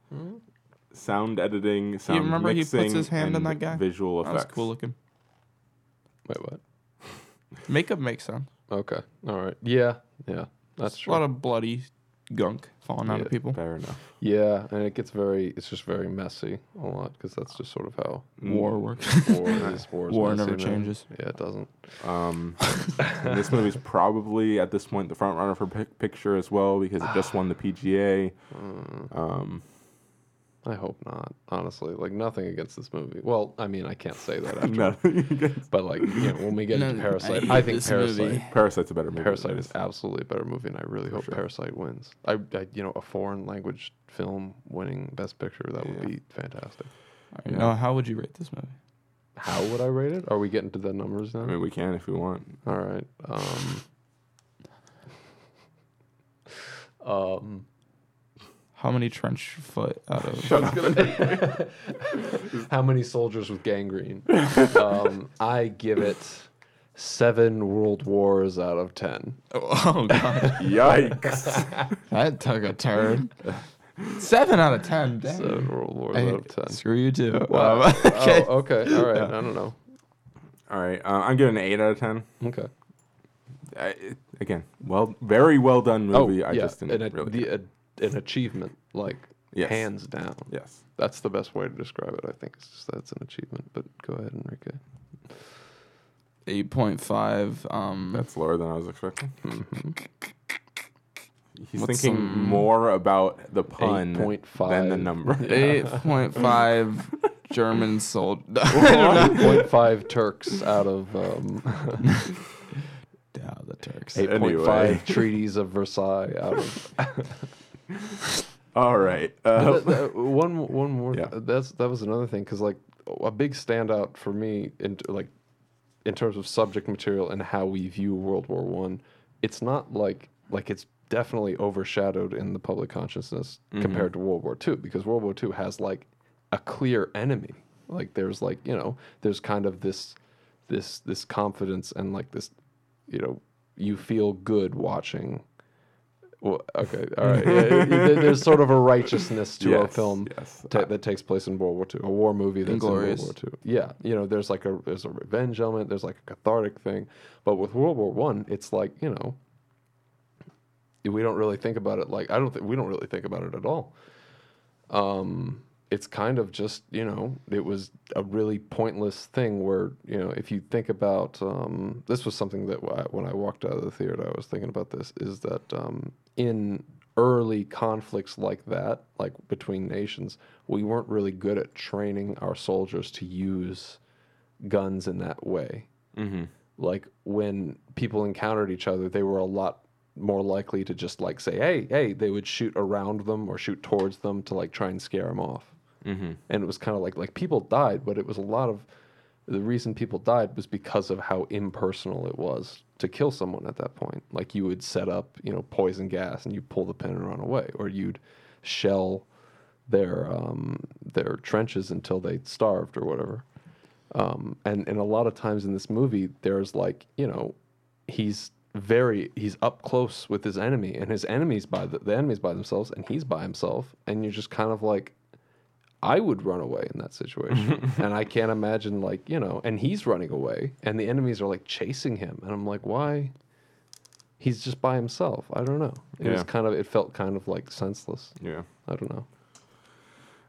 sound editing, sound remember he puts his hand in and that guy? Visual That was effects. cool looking. Wait, what? Makeup makes sense. Okay, all right. Yeah, yeah, that's true. A lot of bloody gunk falling out Yeah, of people. Fair enough. Yeah, and it gets very. It's just very messy a lot because that's just sort of how War works. war is. War, is War messy, never man. changes. Yeah, it doesn't. Um, and this movie's probably at this point the front runner for pic- picture as well because it just won the PGA. Mm. Um, I hope not. Honestly, like nothing against this movie. Well, I mean, I can't say that after. nothing against- But like, you know, when we get No, into Parasite, I I, think this Parasite. movie. Parasite's a better movie. Parasite is absolutely a better movie, and I really hope sure. Parasite wins. I, I, you know, a foreign language film winning Best Picture that would be fantastic. You know, how would you rate this movie? How would I rate it? Are we getting to the numbers now? I mean, we can if we want. All right. Um, um, How many trench foot out of? how many soldiers with gangrene? um, I give it seven world wars out of ten. Oh god, Yikes! that took a turn. Seven out of ten. Dang. Seven world wars Hey, out of ten. Screw you too. Wow. Um, okay. Oh, okay. All right. I don't know. All right, uh, I'm giving an eight out of ten. Okay. I, again, well, very well done movie. I yeah, just didn't an, really. the, a, an achievement, like Yes. hands down. yes. That's the best way to describe it. I think it's just that's an achievement. But go ahead, Enrique. Eight point five. Um, That's lower than I was expecting. He's What's thinking some- more about the pun 8.5. than the number. eight point five German sold. Eight point five Turks out of um, yeah, the Turks. eight point Anyway. five treaties of Versailles out of. All right. Uh, Th- th- one one more. Yeah. That's that was another thing because like a big standout for me in like in terms of subject material and how we view World War One. It's not like like it's definitely overshadowed in the public consciousness compared to World War Two because World War Two has like a clear enemy. Like there's like you know there's kind of this this this confidence and like this you know you feel good watching. Well, okay, all right. Yeah, there's sort of a righteousness to a film yes. ta- that takes place in World War II, a war movie that's in World War II. Yeah, you know, there's like a there's a revenge element, there's like a cathartic thing, but with World War One, it's like you know, we don't really think about it like I don't think we don't really think about it at all. Um, it's kind of just you know it was a really pointless thing where you know if you think about um, this was something that when I walked out of the theater I was thinking about this is that um, in early conflicts like that like between nations we weren't really good at training our soldiers to use guns in that way mm-hmm. like when people encountered each other, they were a lot more likely to just like say, "Hey, hey," they would shoot around them or shoot towards them to like try and scare them off. Mm-hmm. And it was kind of like like people died, but it was a lot of the reason people died was because of how impersonal it was to kill someone at that point. Like you would set up, you know, poison gas and you pull the pin and run away, or you'd shell their um, their trenches until they starved or whatever. Um, and and a lot of times in this movie, there's like you know, he's very he's up close with his enemy, and his enemies by the, the enemies by themselves, and he's by himself, and you're just kind of like, I would run away in that situation, and I can't imagine like you know, and he's running away, and the enemies are like chasing him, and I'm like, why? He's just by himself. I don't know. It was kind of it felt kind of like senseless. Yeah. I don't know.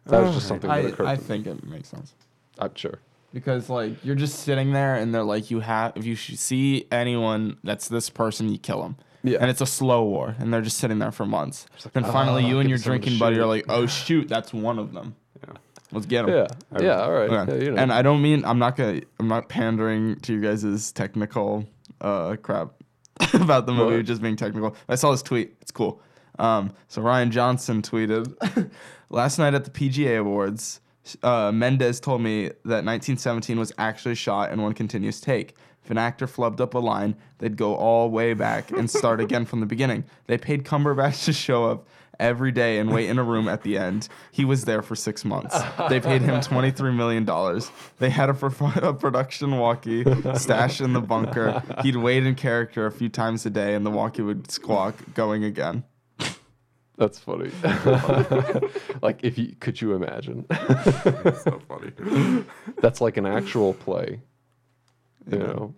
That was just something that I, occurred. I to me. think it makes sense I'm sure. because like you're just sitting there and they're like you have if you see anyone that's this person you kill them. Yeah. And it's a slow war, and they're just sitting there for months. then finally, "Ah, you and your drinking buddy are like, "Oh shoot, that's one of them. Let's get him." Yeah. Yeah. All right. Okay. Yeah, you know. And I don't mean I'm not gonna I'm not pandering to you guys' technical uh crap about the movie What? just being technical. I saw this tweet. It's cool. Um, so Rian Johnson tweeted last night at the PGA Awards. Uh, Mendes told me that 1917 was actually shot in one continuous take. If an actor flubbed up a line, they'd go all the way back and start again from the beginning. They paid Cumberbatch to show up every day and wait in a room at the end. He was there for six months. They paid him $23 million. They had a, pro- a production walkie stashed in the bunker. He'd wait in character a few times a day, and the walkie would squawk, going again. That's funny. like, if you could you imagine? That's so funny. That's like an actual play. You know,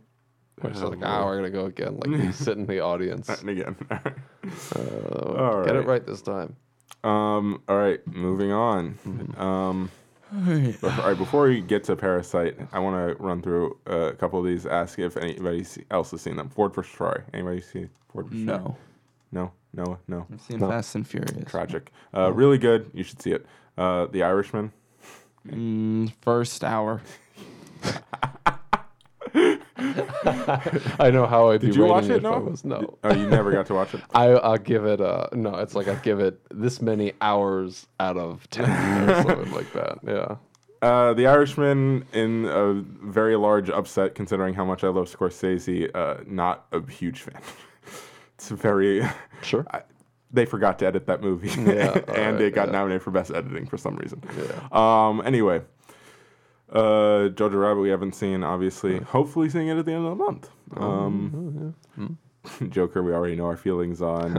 where it's like, ah, we're gonna go again. Like you sit in the audience. And again. Uh, All Get it right. right this time. um. All right. Moving on. Um. Before, all right, before we get to Parasite, I want to run through a couple of these. Ask if anybody else has seen them. Ford vs. Ferrari. Anybody see Ford vs. Ferrari? No. No. No. No. I've seen No. Fast and Furious. Tragic. Uh, really good. You should see it. Uh, The Irishman. Mm, first hour. I know how I'd Did be you rating watch it? if I No. was- no. Oh, you never got to watch it. I, I'll give it uh no. It's like I give it this many hours out of ten or something like that. Yeah. Uh, the Irishman in a very large upset, considering how much I love Scorsese. Uh, not a huge fan. it's very. Sure. I, they forgot to edit that movie, Yeah, and alright, it got yeah. nominated for best editing for some reason. Yeah. Um. Anyway, uh, Jojo Rabbit we haven't seen. Obviously, hopefully seeing it at the end of the month. Oh, Um, Joker we already know our feelings on.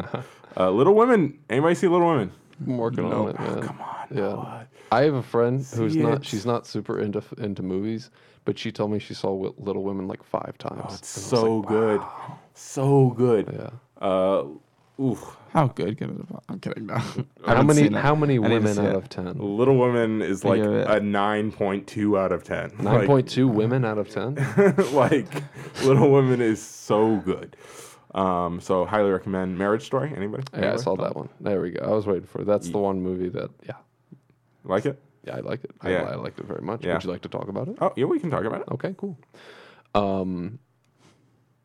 uh, Little Women. Anybody see Little Women? I'm working No. on it, man. Come on. Yeah. Noah. I have a friend who's See not. She's not super into into movies, but she told me she saw Little Women like five times. Oh, it's And I was so like, good, so good. Yeah. Uh, oof. How good can it? I'm kidding. No. How many? How many I need to women out it. of ten? Little Women is like a nine point two out of ten. Nine point two women out of ten. like Little Women is so good. Um, so highly recommend Marriage Story. Anybody? Yeah, I saw that one. There we go. I was waiting for it. That's the one movie that. Yeah. Like it? Yeah, I like it. Yeah. I, I liked it very much. Yeah. Would you like to talk about it? Oh yeah, we can talk about it. Okay, cool. Um,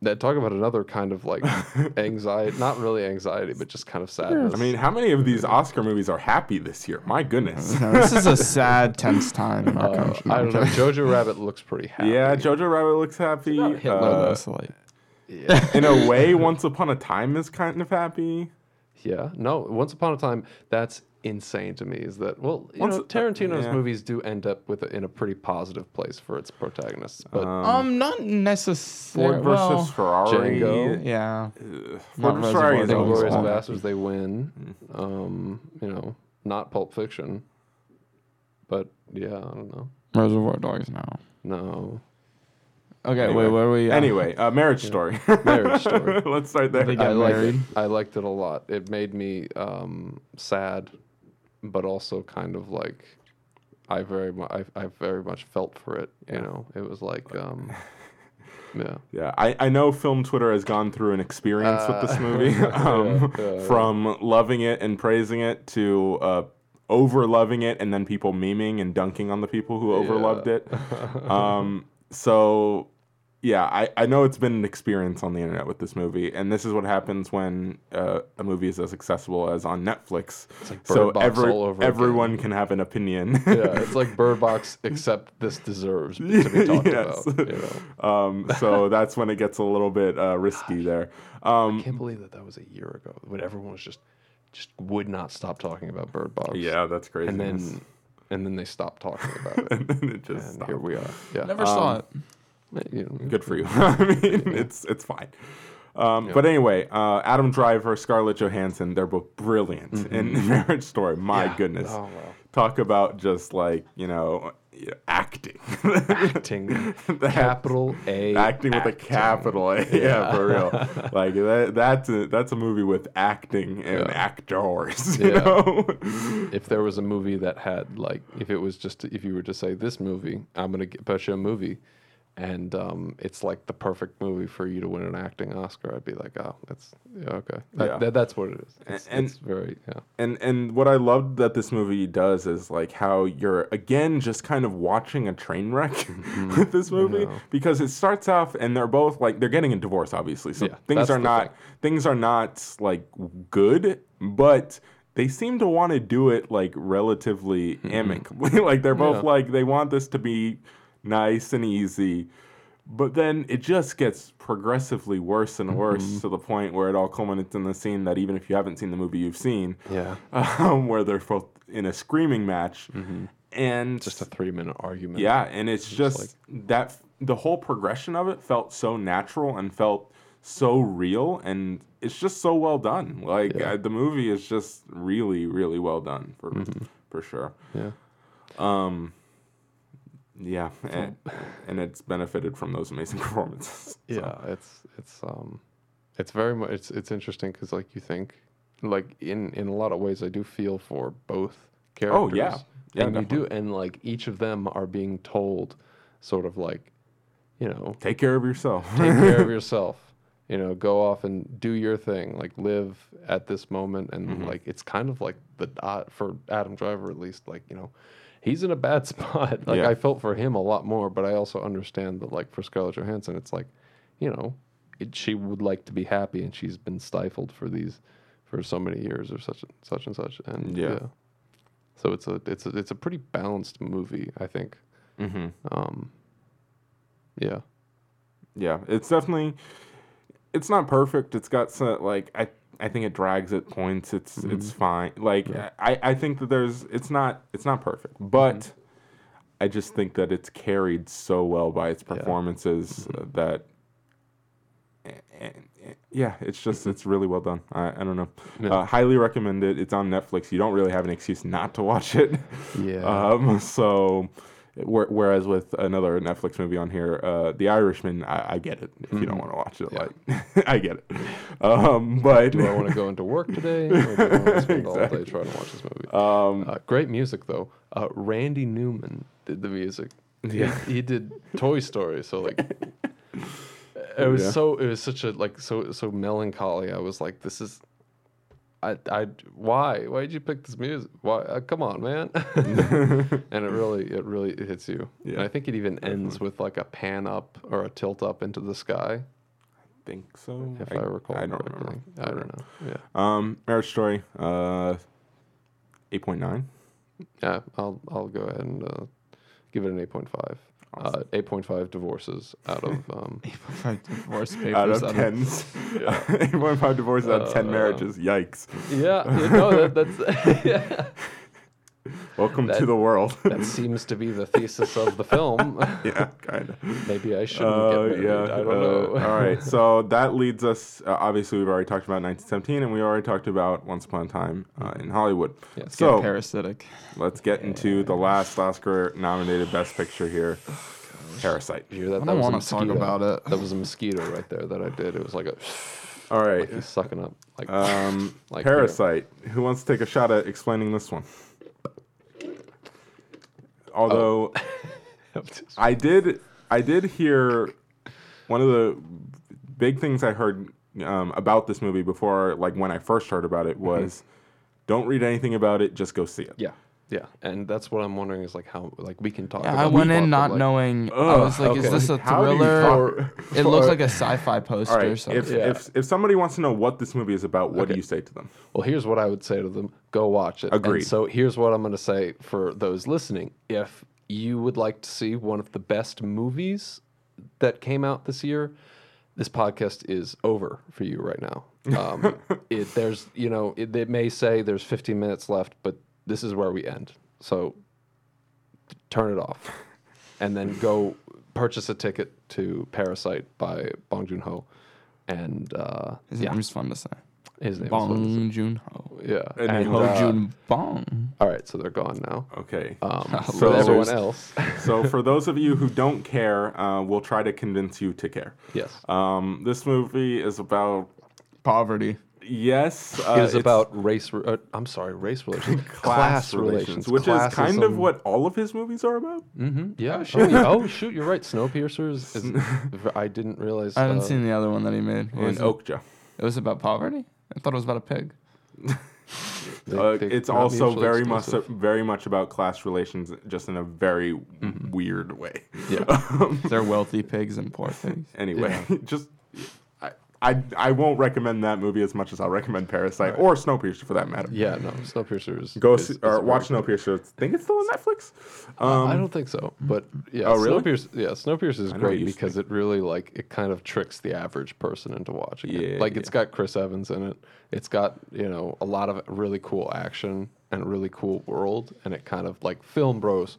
that talk about another kind of like anxiety, not really anxiety, but just kind of sadness. I mean, how many of these Oscar movies are happy this year? My goodness. No, this is a sad, tense time in our Uh, country. I don't know. Jojo Rabbit looks pretty happy. yeah, Jojo Rabbit looks happy. Hitler, Uh, though, so, like, in a way, Once Upon a Time is kind of happy. Yeah. No. Once upon a time, that's insane to me. Is that well? You Once know, a- Tarantino's yeah. movies do end up with a, in a pretty positive place for its protagonists, but um, not necessarily. Ford versus well, Ferrari. Django. Yeah. Ugh, Not Ford versus Ferrari is Reservoir always Inglourious Dogs. Bastards, they win. Um, you know, not Pulp Fiction, but yeah, I don't know. Reservoir Dogs now. No, Okay, Anyway. wait, where were we? at? Anyway, uh, Marriage Story. Marriage Story. Let's start there. They I liked it. I liked it a lot. It made me um, sad, but also kind of like I very much I, I very much felt for it. You know, it was like um, yeah. Yeah, I, I know film Twitter has gone through an experience with this Uh, movie, um, yeah, yeah. from loving it and praising it to uh, over loving it and then people memeing and dunking on the people who over loved it. Um, so, yeah, I, I know it's been an experience on the internet with this movie, and this is what happens when uh, a movie is as accessible as on Netflix. like so Box every, all over again. everyone can have an opinion. yeah, it's like Bird Box, except this deserves to be talked Yes. about. You know, um, so that's when it gets a little bit uh, risky there. Um, I can't believe that that was a year ago. When everyone was just just would not stop talking about Bird Box. yeah, that's crazy. and then and then they stopped talking about it. and then it just and stopped. here we are. Yeah, Never saw Um, it. Good for you. I mean, it's it's fine. Um, But anyway, uh, Adam Driver, Scarlett Johansson, they're both brilliant in Marriage Story. My Yeah. goodness. Oh, wow. Talk about just like, you know, acting. acting, capital A, acting with a capital A. Yeah, for real. Like that, that's a, that's a movie with acting and Yeah. actors. You Yeah. know? If there was a movie that had like, if it was just, if you were to say this movie, I'm gonna get, bet you a movie, and um, it's like the perfect movie for you to win an acting Oscar, I'd be like, oh, that's yeah, okay, that, Yeah. that- that's what it is. It's, and- it's very yeah. And and what I loved that this movie does is like how you're again just kind of watching a train wreck Mm-hmm. with this movie because it starts off and they're both like they're getting a divorce obviously so Yeah, things are not thing. things are not like good but they seem to want to do it like relatively amicably like they're both Mm-hmm. Yeah. like they want this to be nice and easy but then it just gets progressively worse and worse Mm-hmm. to the point where it all culminates in the scene that even if you haven't seen the movie you've seen Yeah. um, where they're both in a screaming match, and Just a three minute argument. yeah, and it's just like that the whole progression of it felt so natural and felt so real, and it's just so well done. Like Yeah. uh, the movie is just really, really well done for for sure. Yeah. Um, yeah, and, and it's benefited from those amazing performances. So, Yeah, it's it's um, it's very much it's it's interesting because like you think, like in in a lot of ways, I do feel for both characters. Oh, yeah. Yeah, and you do, and like each of them are being told, sort of like, you know, Take care of yourself. take care of yourself. You know, go off and do your thing. Like live at this moment, and Mm-hmm. like it's kind of like the uh, for Adam Driver at least. Like you know, he's in a bad spot. Like Yeah. I felt for him a lot more, but I also understand that like for Scarlett Johansson, it's like, you know, it, she would like to be happy, and she's been stifled for these for so many years or such and such and such. And Yeah. yeah, So it's a it's a it's a pretty balanced movie, I think. Mm-hmm. Um, yeah. Yeah, it's definitely. It's not perfect. It's got some like I. I think it drags at points. It's it's fine. Like I, I think that there's it's not it's not perfect, but I just think that it's carried so well by its performances uh, that. and- and- yeah, it's just it's really well done. I, I don't know. Uh, highly recommend it. It's on Netflix. You don't really have an excuse not to watch it. Yeah. Um. So, whereas with another Netflix movie on here, uh, The Irishman, I, I get it. If you don't want to watch it, like I get it. Um. But Do I want to go into work today, or do I want to spend all day trying to watch this movie? um. Uh, great music though. Uh, Randy Newman did the music. Yeah. he, he did Toy Story. So like, it was Yeah. so it was such a like so so melancholy. I was like, this is. I, I why why did you pick this music? Why uh, come on man, and it really it really hits you. And Yeah, I think it even ends with like a pan up or a tilt up into the sky, I think so. if I, recall. I don't remember. I don't know. Yeah, Um. Marriage Story. Uh. Eight point nine. yeah. I'll I'll go ahead and uh, give it an eight point five. Uh, eight point five divorces out of um, Divorce papers. Out of out of- tens. Eight point five divorces out of ten marriages. Yikes. Yeah, you know, that, that's yeah. Welcome to the world. that seems to be the thesis of the film. yeah, kind of. Maybe I shouldn't Uh, get yeah. I don't uh, know. all right. So that leads us. Uh, obviously, we've already talked about 1917, and we already talked about Once Upon a Time uh, in Hollywood. Yes. so parasitic. let's get into the last Oscar-nominated Best Picture here. Parasite. You hear that? I That don't was a want to talk mosquito. about it. That was a mosquito right there that I did. It was like a All right. like he's sucking up. Like Um, Like Parasite. Who wants to take a shot at explaining this one? Although I did, I did hear one of the big things I heard um, about this movie before, like when I first heard about it, was don't read anything about it, just go see it. yeah, yeah, and that's what I'm wondering is like how like we can talk. Yeah, about I went in not like, knowing. I Ugh, was like, okay. is this a How do you thriller? talk- it looks like a sci-fi poster. All right. so If, Yeah. if if somebody wants to know what this movie is about, what do you say to them? Well, here's what I would say to them: Go watch it. Agreed. And so here's what I'm going to say for those listening: If you would like to see one of the best movies that came out this year, this podcast is over for you right now. Um, it, there's, you know, it, it may say there's 15 minutes left, but this is where we end. So turn it off, and then go purchase a ticket to Parasite by Bong Joon Ho, and uh, his yeah, name's fun to say. his name. is what. Bong Joon Ho. Yeah. And And, Ho uh, Joon Bong. all right, so they're gone now. Okay. Um, So so everyone else, so for those of you who don't care, uh, we'll try to convince you to care. yes, Um, this movie is about Poverty. Yes, uh, it is about race. re- Uh, I'm sorry, race relations, class, relations, which is kind of what all of his movies are about. Mm-hmm. Yeah. Oh, yeah. oh, shoot, you're right. Snowpiercer is. is v- I didn't realize. I haven't uh, seen the other one that he made. What And it? Okja. It was about poverty. I thought it was about a pig. they- Uh, they- it's also mutually very much very much about class relations, just in a very Mm-hmm. weird way. Yeah. They're wealthy pigs and poor pigs. Anyway, just I, I I won't recommend that movie as much as I'll recommend Parasite or Snowpiercer for that matter. Yeah. No, Snowpiercer is. Go is- see, or very watch good. Snowpiercer. I think it's still on Netflix. Uh, I Um, don't think so, but yeah, Oh, really? Snowpiercer, yeah, Snowpiercer is I know it great used to because it really like it kind of tricks the average person into watching it. Yeah, Like it's yeah. got Chris Evans in it. It's got you know a lot of really cool action and a really cool world, and it kind of like film bros.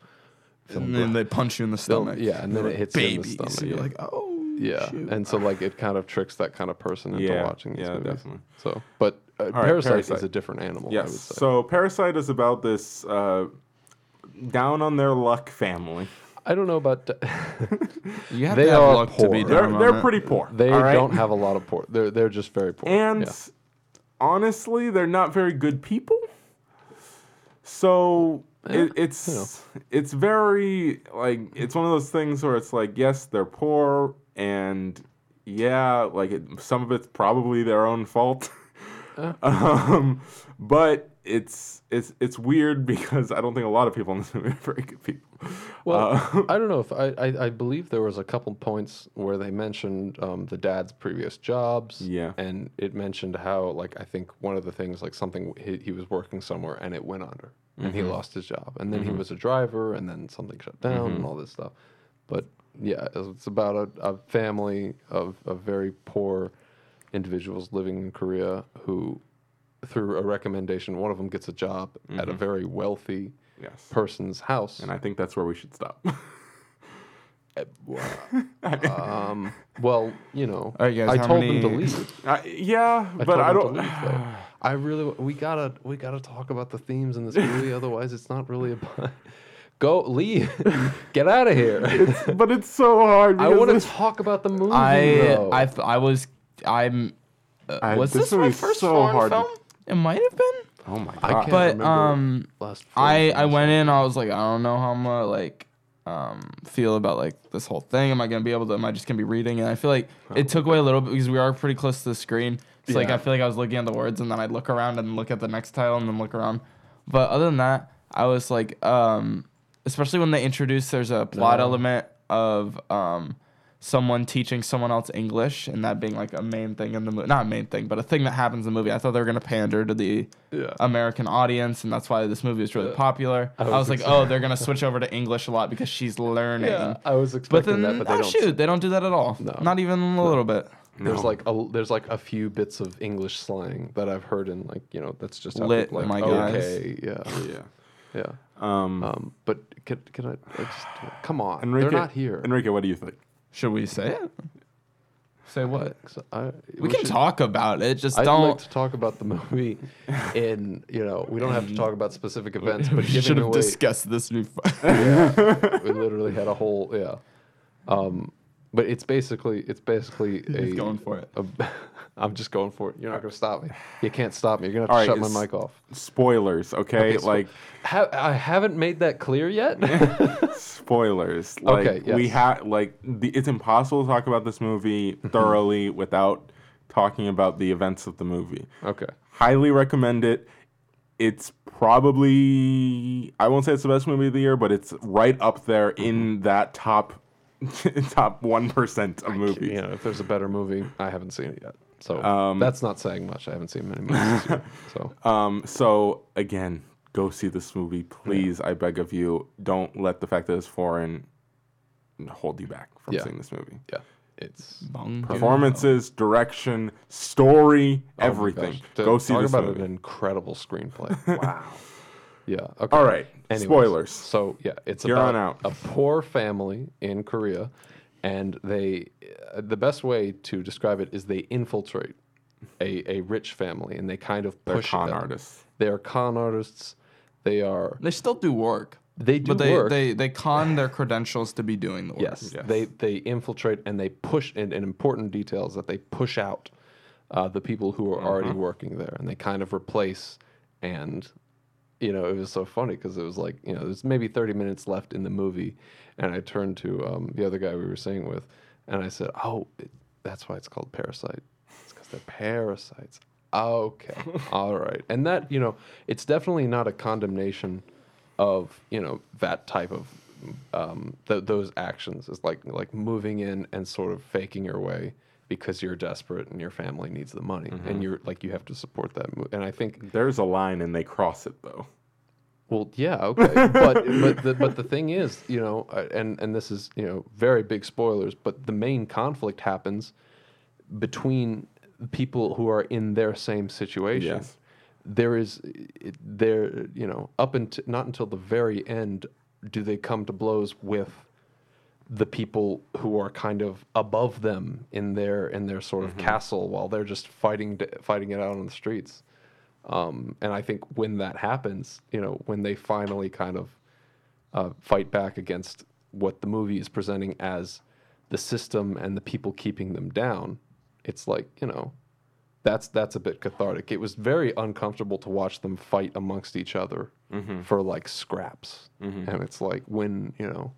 And then they punch you in the Film, stomach. yeah, and then it hits you in the babies. stomach. You're yeah. like, oh, yeah, shoot. and so like it kind of tricks that kind of person into Yeah, watching these yeah, movies. definitely. So, but uh, right, Parasite, is a different animal. I would yes. say. So Parasite is about this uh, down on their luck family. I don't know about. you have they to have are luck to be poor. They're on they're pretty poor. they all right? don't have a lot of poor. They're they're just very poor. And yeah. honestly, they're not very good people. So it, it's know. it's very like it's one of those things where it's like yes, they're poor, and yeah, like it, some of it's probably their own fault. Um, but it's it's it's weird because I don't think a lot of people in this movie are very good people. Well, Uh, I don't know if I, I I believe there was a couple points where they mentioned um, the dad's previous jobs. Yeah. and it mentioned how like I think one of the things like something he, he was working somewhere and it went under and he lost his job and then he was a driver and then something shut down and all this stuff. But yeah, it's it's about a, a family of, of very poor individuals living in Korea who, through a recommendation, one of them gets a job at a very wealthy yes, person's house. and I think that's where we should stop. Um, well, you know, All right, guys, I how told them to leave. I, yeah, I but I don't. Leave. I really, we gotta, we gotta talk about the themes in this movie. otherwise, it's not really about. Go leave, get out of here. but it's so hard. I want to talk about the movie. I though. I I was I'm. Uh, I- was this this, my first so foreign hard to- film? It might have been. Oh my god! I can't But remember um, last I I went in. I was like, I don't know how I'm gonna like um feel about like this whole thing. Am I gonna be able to? Am I just gonna be reading? And I feel like it took away a little bit because we are pretty close to the screen. It's like I feel like I was looking at the words and then I'd look around and look at the next title and then look around. But other than that, I was like, um, especially when they introduce there's a plot No. element of um someone teaching someone else English and that being like a main thing in the movie. Not a main thing, but a thing that happens in the movie. I thought they were gonna pander to the Yeah. American audience, and that's why this movie was really popular. I I was, was like, oh, they're gonna switch over to English a lot because she's learning. Yeah, I was But expecting then, that, but they oh don't. shoot, they don't do that at all. No. Not even a little bit. There's like a there's like a few bits of English slang that I've heard in like you know that's just how Lit, people, like my guys. okay yeah yeah. yeah Um, um but can, can I, I just come on Enrique, they're not here Enrique, what do you think? Should we say it? Say what? So I, We, can should- talk about it. Just I'd don't. like to talk about the movie in you know we don't have to talk about specific events but we should have away discussed this before. we literally had a whole yeah um but it's basically it's basically a going for it. a- I'm just going for it. You're not gonna stop me. You can't stop me. You're gonna have to right, shut my mic off. Spoilers, okay? Okay, so- like Ha- I haven't made that clear yet. spoilers. Like Okay, we yes. have like the, it's impossible to talk about this movie Mm-hmm. thoroughly without talking about the events of the movie. okay. Highly recommend it. It's probably I won't say it's the best movie of the year, but it's right up there Mm-hmm. in that top top one percent of movies. You know, if there's a better movie, I haven't seen it yet. So Um, that's not saying much. I haven't seen many movies. this year, so Um, so again, go see this movie, please. I beg of you. Don't let the fact that it's foreign hold you back from Yeah. seeing this movie. yeah, it's Bong. Performances, direction, story, oh everything. gosh. To Go see talk this about movie. an incredible screenplay. wow. Yeah. Okay. All right. Anyways, Spoilers. So yeah, it's Here about on out. a poor family in Korea, and they, uh, the best way to describe it is they infiltrate a, a rich family, and they kind of They're push con it. artists. They are con artists. They are. They still do work. They do but they, work. they they con their credentials to be doing the work. Yes, Yes. they they infiltrate and they push. And, and important details that they push out uh, the people who are already working there, and they kind of replace. And you know, it was so funny because it was like you know, there's maybe 30 minutes left in the movie, and I turned to um, the other guy we were saying with, and I said, "Oh, it, that's why it's called Parasite. It's because they're parasites." Okay, all right, and that you know, it's definitely not a condemnation of you know that type of um, th- those actions is like like moving in and sort of faking your way because you're desperate and your family needs the money and mm-hmm. you're like you have to support that. And I think There's a line and they cross it though. well, yeah, okay, but but the, but the thing is, you know, and and this is you know very big spoilers, but the main conflict happens between people who are in their same situation. Yes. There is it, there, you know, up until not until the very end do they come to blows with the people who are kind of above them in their in their sort of castle while they're just fighting fighting it out on the streets. Um, and I think when that happens, you know, when they finally kind of uh, fight back against what the movie is presenting as the system and the people keeping them down, it's like you know, that's that's a bit cathartic. It was very uncomfortable to watch them fight amongst each other for like scraps, and it's like when you know,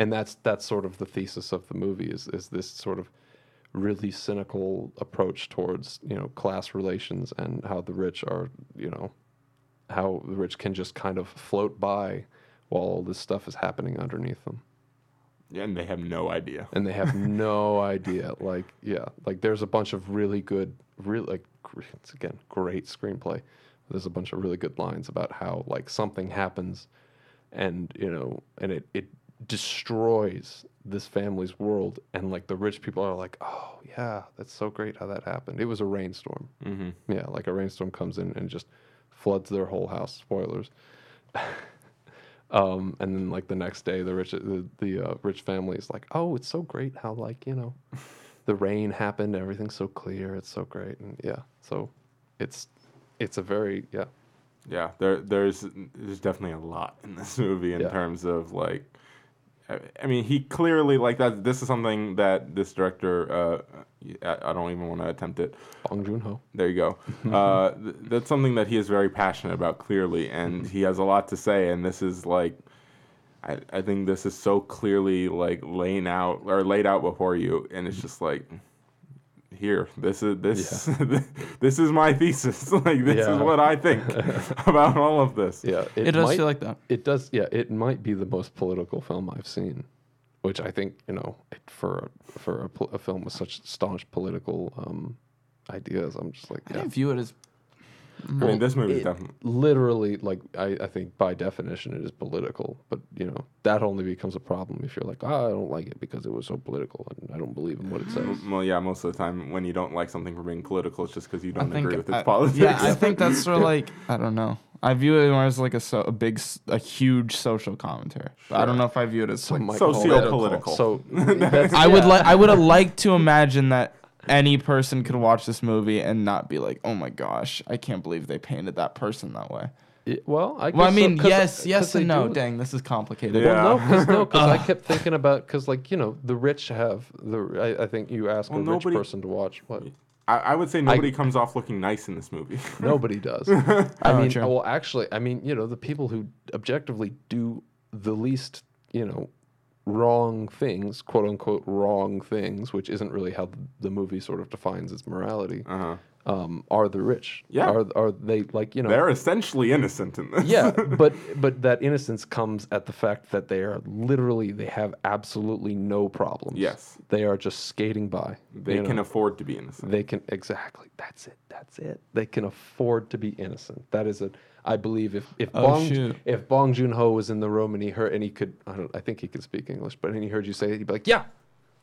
and that's that's sort of the thesis of the movie is is this sort of really cynical approach towards you know class relations and how the rich are you know how the rich can just kind of float by while all this stuff is happening underneath them. Yeah, and they have no idea. and they have no idea. Like yeah like there's a bunch of really good really like it's again great screenplay. There's a bunch of really good lines about how like something happens and you know and it it destroys this family's world and like the rich people are like oh yeah that's so great how that happened. It was a rainstorm. Mm-hmm. yeah like a rainstorm comes in and just floods their whole house. Spoilers. Um, and then like the next day the rich the, the uh, rich family is like oh it's so great how like you know the rain happened everything's so clear it's so great. And yeah so it's it's a very yeah. Yeah, there there's there's definitely a lot in this movie in Yeah. terms of like I, mean he clearly like that this is something that this director uh I, I don't even want to attempt it. Bong Joon-ho There you go. uh th- that's something that he is very passionate about clearly and he has a lot to say and this is like I, I think this is so clearly like laying out or laid out before you and it's just like here this is this this is my thesis like this Yeah. is what i think about all of this yeah It, does might- feel like that. it does yeah it might be the most political film i've seen which i think you know for for a, a film with such staunch political um ideas i'm just like yeah. I yeah didn't view it as. I mean this movie it- definitely literally like I, I think by definition it is political but you know that only becomes a problem if you're like oh, i don't like it because it was so political and i don't believe in what it mm-hmm. says well yeah most of the time when you don't like something for being political it's just because you don't agree with its I- politics Yeah, I think that's sort of like I don't know. I view it more as like a so, a big s- a huge social commentary. But I don't know if I view it as like Socio-political. so that's, I would like I would have liked to imagine that any person could watch this movie and not be like, "Oh my gosh, I can't believe they painted that person that way." It- well i Well, I guess so, mean, 'cause- yes, 'cause yes and no. do- Dang, this is complicated. Yeah. Well, no, because no, 'cause I kept thinking about because like you know the rich have the I, I think you ask Well, a nobody- rich person to watch what I, I would say nobody comes off looking nice in this movie nobody does. Oh, I Oh, mean, true. well, actually, I mean, you know, the people who objectively do the least, you know, wrong things, quote unquote, wrong things, which isn't really how the movie sort of defines its morality, uh-huh um, are the rich. Yeah. Are are they like you know? they're essentially innocent in this yeah, but but that innocence comes at the fact that they are literally they have absolutely no problems. Yes. they are just skating by. they you can know? afford to be innocent They can exactly. That's it. That's it. They can afford to be innocent. That is it. I believe if if Oh, Bong shoot. if Bong Joon Ho was in the room and he heard and he could I don't I think he could speak English, but and he heard you say it, he'd be like, yeah,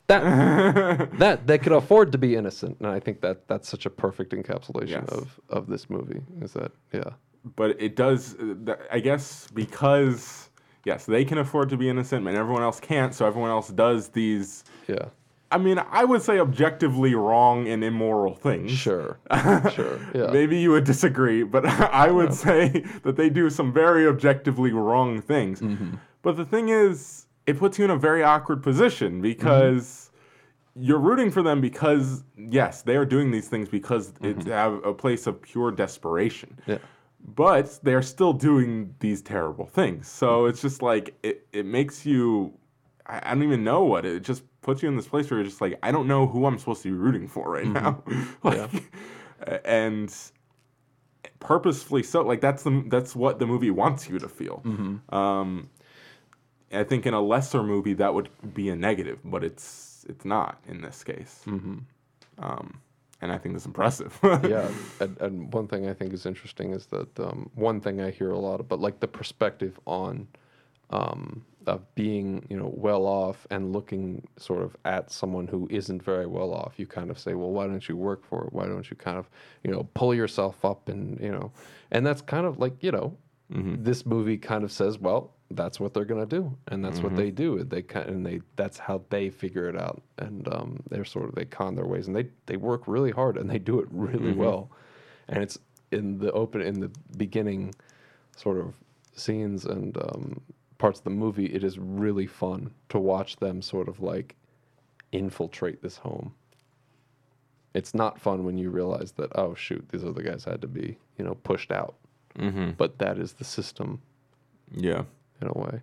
that that they could afford to be innocent. And I think that that's such a perfect encapsulation Yes. of of this movie. Is that yeah but it does i guess because yes they can afford to be innocent and everyone else can't so everyone else does these yeah i mean i would say objectively wrong and immoral things sure sure yeah Maybe you would disagree, but I would say that they do some very objectively wrong things. Mm-hmm. But the thing is, it puts you in a very awkward position because Mm-hmm. you're rooting for them because, yes, they are doing these things because it's a, a place of pure desperation. Mm-hmm. Yeah. But they're still doing these terrible things. So Mm-hmm. it's just like, it, it makes you, I, I don't even know what, it just puts you in this place where you're just like, I don't know who I'm supposed to be rooting for right now. like, and purposefully so like that's the that's what the movie wants you to feel. Um i think in a lesser movie that would be a negative but it's it's not in this case. Um and i think that's impressive. Yeah, and, and one thing I think is interesting is that um, one thing I hear a lot about, like the perspective on um, of being, you know, well off and looking sort of at someone who isn't very well off. You kind of say, well, why don't you work for it? Why don't you kind of, you know, pull yourself up and you know, and that's kind of like you know, this movie kind of says, well, that's what they're gonna do, and that's what they do. They kind and they that's how they figure it out, and um, they're sort of they con their ways, and they they work really hard, and they do it really well, and it's in the open in the beginning, sort of scenes and um, parts of the movie. It is really fun to watch them sort of like infiltrate this home. It's not fun when you realize that oh shoot, these other guys had to be you know pushed out, mm-hmm. but that is the system yeah in a way.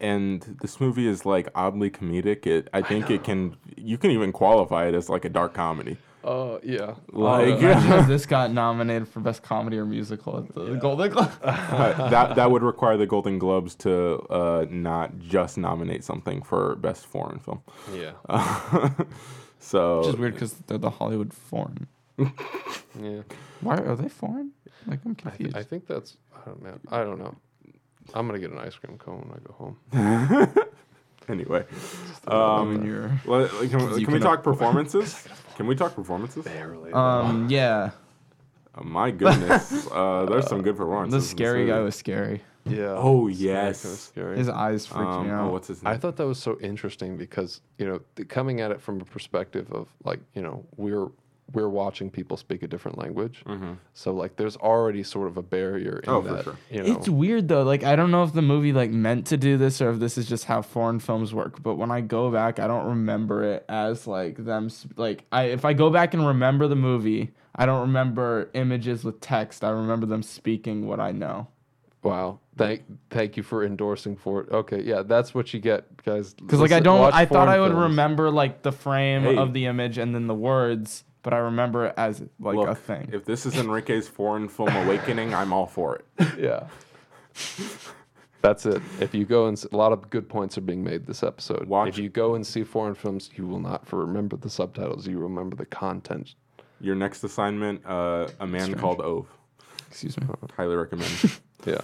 And this movie is like oddly comedic. It I think it can you can even qualify it as like a dark comedy. Uh, yeah. Like Imagine if this got nominated for best comedy or musical at the Golden Globe. Uh, that that would require the Golden Globes to uh, not just nominate something for best foreign film. Yeah. so Which is weird because they're the Hollywood foreign. Yeah. Why are they foreign? Like I'm I, th- confused. I think that's. I don't know. I don't know. I'm gonna get an ice cream cone when I go home. anyway, um, when you're, let- like, can, we- can we talk performances? Can we talk performances? Barely. um, yeah. Oh, my goodness, uh, there's some good performances. The in this scary guy was scary. yeah. Oh It's yes. kinda scary. His eyes freaked Um, me oh, out. what's his name? I thought that was so interesting because you know th- coming at it from a perspective of like you know we're we're watching people speak a different language, mm-hmm. so like there's already sort of a barrier in Oh, for that. sure. You know, It's weird though. Like I don't know if the movie like meant to do this or if this is just how foreign films work. But when I go back, I don't remember it as like them. sp- Like I, if I go back and remember the movie, I don't remember images with text. I remember them speaking what I know. wow. Thank thank you for endorsing for it. Okay, yeah, that's what you get, guys. Because like I don't. I thought I would films. remember like the frame Hey. of the image and then the words, but I remember it as like Look, a thing. if this is Enrique's foreign film awakening, I'm all for it. Yeah. That's it. If you go and s- a lot of good points are being made this episode. Watch- If you go and see foreign films, you will not for remember the subtitles. You remember the content. Your next assignment, uh, a man Strange. called Ove. Excuse me. Highly recommend. Yeah.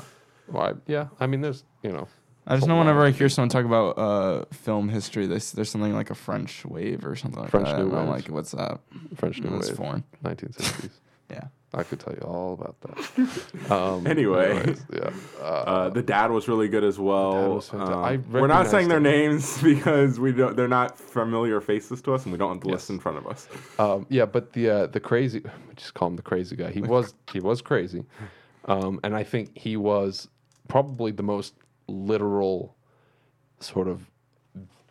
Well, yeah. I mean, there's you know. I just know whenever I hear someone talk about uh, film history, there's there's something like a French wave or something like French that. New and I'm Wave. like, what's that? French New That's Wave, foreign. 1960s. Yeah. I could tell you all about that. Um, Anyway. anyways, yeah. Uh, Uh, the dad was really good as well. was fanta- Um, I we're not saying their recognized names because we don't. They're not familiar faces to us, and we don't have the list in front of us. Um, yeah, but the uh, the crazy, just call him the crazy guy. He was he was crazy, um, and I think he was probably the most literal sort of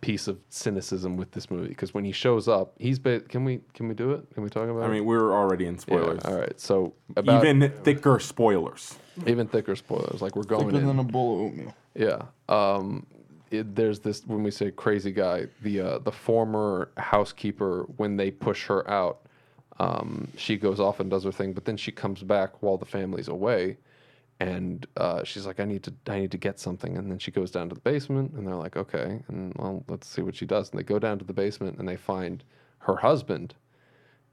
piece of cynicism with this movie because when he shows up, he's ba- can we can we do it? Can we talk about? I it? mean, we're already in Yeah, spoilers. all right. So about Even thicker spoilers. even thicker spoilers. Like we're going Thicker in. than a bowl of oatmeal. Yeah. Um, it, there's this when we say crazy guy, the uh, the former housekeeper when they push her out, um, she goes off and does her thing, but then she comes back while the family's away, and uh, she's like, I need to I need to get something, and then she goes down to the basement, and they're like, okay, and well, let's see what she does, and they go down to the basement and they find her husband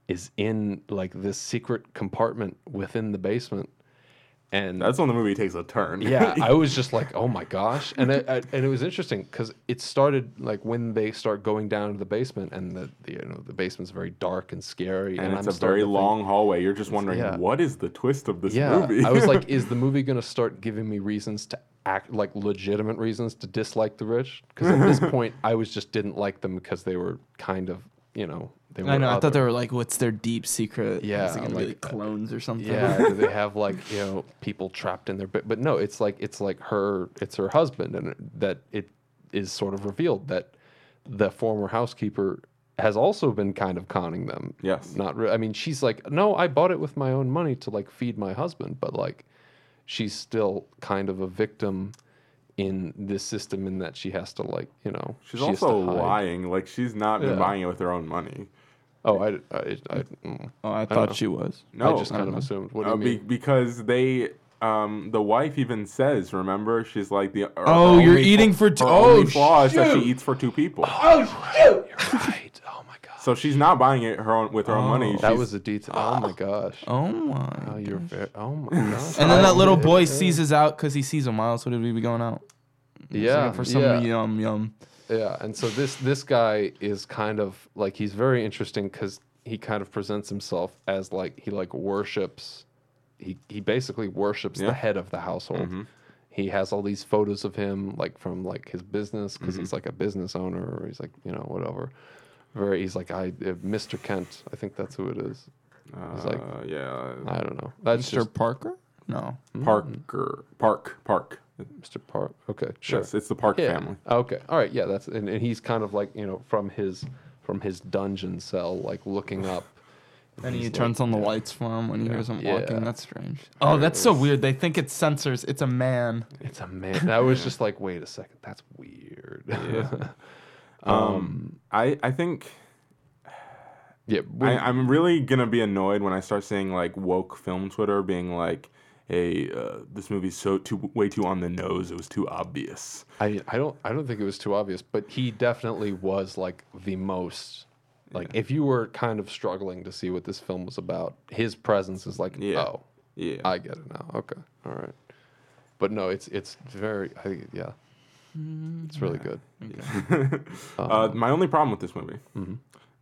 is in like this secret compartment within the basement. And That's when the movie takes a turn. yeah, I was just like, oh my gosh, and it, I, and it was interesting because it started like when they start going down to the basement, and the, the you know the basement's very dark and scary, and, and, it's I'm a very to think- long hallway. You're just wondering Yeah. what is the twist of this yeah, movie. I was like, is the movie gonna start giving me reasons to act like legitimate reasons to dislike the rich? Because at this point, I was just didn't like them because they were kind of you know they were. I know. I thought they were like, what's their deep secret? Yeah, Is it gonna like, be like uh, clones or something? Yeah, do they have like you know people trapped in their bed? But no, it's like it's like her, it's her husband, and that it is sort of revealed that the former housekeeper has also been kind of conning them. Yes. not. Re- I mean, she's like, no, I bought it with my own money to like feed my husband, but like, she's still kind of a victim in this system in that she has to like you know she's she also lying. Like she's not been Yeah. buying it with her own money. Oh, I, I, I, mm. Oh, I thought know. she was. No, I just kind don't of know. assumed. What do you be- mean? because they, um, the wife even says, remember, she's like the. her Oh, you're only eating for two- her oh, only flaw is that she eats for two people. Oh shoot! You're right. Oh my god. So she's not buying it her own with her own money. That She's- was a detail. Oh my gosh. Oh my. Oh, you're very. Oh my gosh. And then that little boy Okay. seizes out because he sees a mile. So did we be going out? Yeah. for some yeah. yum yum. Yeah, and so this this guy is kind of like he's very interesting because he kind of presents himself as like he like worships. He he basically worships Yeah. the head of the household. He has all these photos of him like from like his business because he's like a business owner or he's like you know whatever. Very he's like I uh, Mr. Kent. I think that's who it is. He's like Uh, yeah, I don't know. That's Mr. just Parker? No. Parker, Park, Park. Mr. Park. Okay, sure. Yes, it's the Park yeah. family. Okay. All right. Yeah. That's and, and he's kind of like you know from his from his dungeon cell, like looking up And he turns like- on the lights for him when he hears him Yeah. walking. That's strange. Oh, that's so weird. They think it's sensors. It's a man. It's a man. I was just like, wait a second, that's weird. Yeah. Um, I I think yeah. I, I'm really gonna be annoyed when I start seeing like woke film Twitter being like, "Hey, uh, this movie's so too way too on the nose. It was too obvious." I, I don't I don't think it was too obvious, but he definitely was like the most like if you were kind of struggling to see what this film was about, his presence is like, Yeah. oh, Yeah. I get it now. Okay, all right. But no, it's it's very I yeah, it's really good. uh, my only problem with this movie,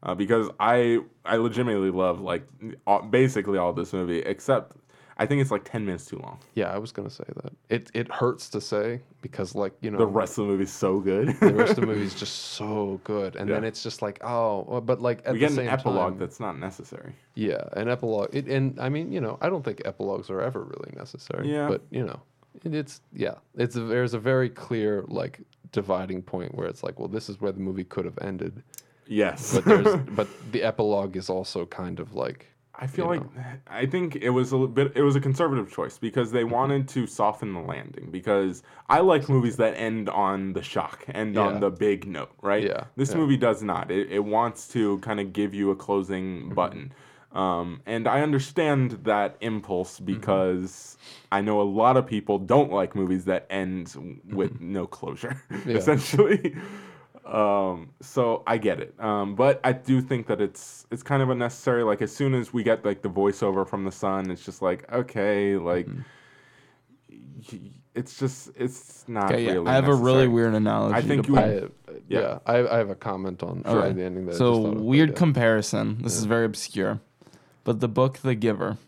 uh, because I I legitimately love like all, basically all this movie, except I think it's like ten minutes too long. Yeah, I was gonna say that. It it hurts to say because like you know The rest of the movie's so good. the rest of the movie is just so good, and then it's just like oh, but like at we the get an epilogue time, that's not necessary. Yeah, an epilogue. It, and I mean, you know, I don't think epilogues are ever really necessary. Yeah. But you know, it, it's yeah, it's a, there's a very clear like dividing point where it's like, well, this is where the movie could have ended, Yes, but there's but the epilogue is also kind of like I feel like I think it was a bit it was a conservative choice because they Mm-hmm. wanted to soften the landing because I like movies that end on the shock, end Yeah. on the big note, right? Yeah, This yeah. movie does not. It, it wants to kind of give you a closing Mm-hmm. button. Um, and I understand that impulse Mm-hmm. because I know a lot of people don't like movies that end with no closure, Mm-hmm. Yeah. essentially. Um, so I get it. Um, but I do think that it's it's kind of unnecessary. Like as soon as we get like the voiceover from the son, it's just like okay, like Mm-hmm. y- it's just it's not Okay, yeah. really. I have a really weird analogy. I think you-. I yeah, Yeah. I, I have a comment on Okay. on the ending that I So just thought of, weird yeah. comparison. This is very obscure, but the book The Giver.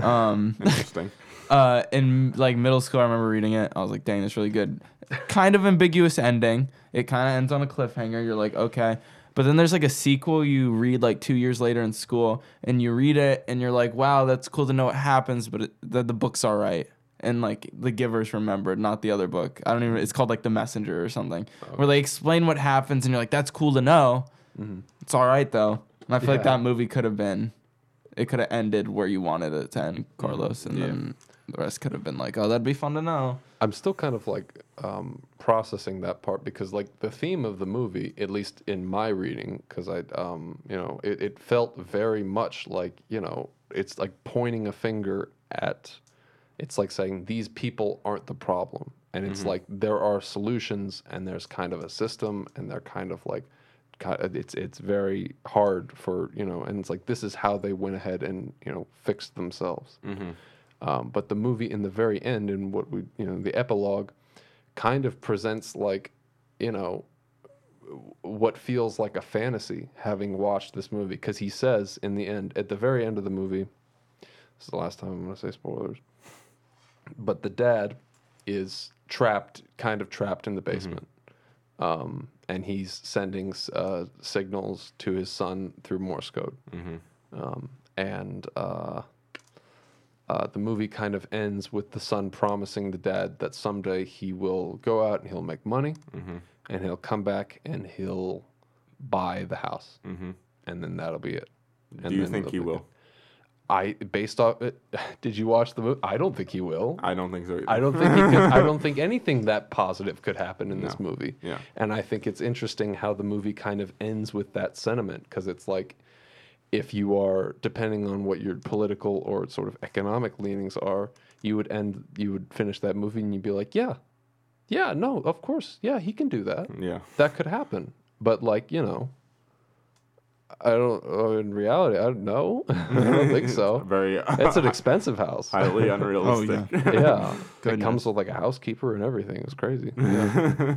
Um, Interesting. uh, in like middle school, I remember reading it. I was like, "Dang, that's really good." Kind of ambiguous ending. It kind of ends on a cliffhanger. You're like, okay. But then there's like a sequel you read like two years later in school, and you read it, and you're like, "Wow, that's cool to know what happens," but it, the, the book's all right. And like the Giver's remembered, not the other book. I don't even. It's called like The Messenger or something, oh. where they explain what happens, and you're like, "That's cool to know." Mm-hmm. It's all right though. And I feel like that movie could have been, it could have ended where you wanted it to end, Carlos, and Yeah. then the rest could have been like, oh, that'd be fun to know. I'm still kind of like um, processing that part because like the theme of the movie, at least in my reading, because I, um, you know, it, it felt very much like you know, it's like pointing a finger at, it's like saying these people aren't the problem, and it's like there are solutions and there's kind of a system and they're kind of like. It's it's very hard for you know, and it's like this is how they went ahead and you know fixed themselves. Um, but the movie in the very end, and what we, you know, the epilogue, kind of presents like, you know, what feels like a fantasy having watched this movie. Because he says in the end, at the very end of the movie, this is the last time I'm going to say spoilers, but the dad is trapped, kind of trapped in the basement. Um, and he's sending uh, signals to his son through Morse code. Um, and uh, uh, the movie kind of ends with the son promising the dad that someday he will go out and he'll make money and he'll come back and he'll buy the house. Mm-hmm. And then that'll be it. And Do you think he will? good. I based off it. Did you watch the movie? I don't think he will. I don't think so. Either. I don't think he could, I don't think anything that positive could happen in this movie. Yeah. And I think it's interesting how the movie kind of ends with that sentiment because it's like if you are depending on what your political or sort of economic leanings are, you would end you would finish that movie and you'd be like, yeah. Yeah, no, of course. Yeah, he can do that. Yeah. That could happen. But like, you know, I don't uh, in reality, I don't know. I don't think so. Very. It's an expensive house. highly unrealistic. oh, yeah. it Goodness. comes with like a housekeeper and everything. It was crazy. Yeah.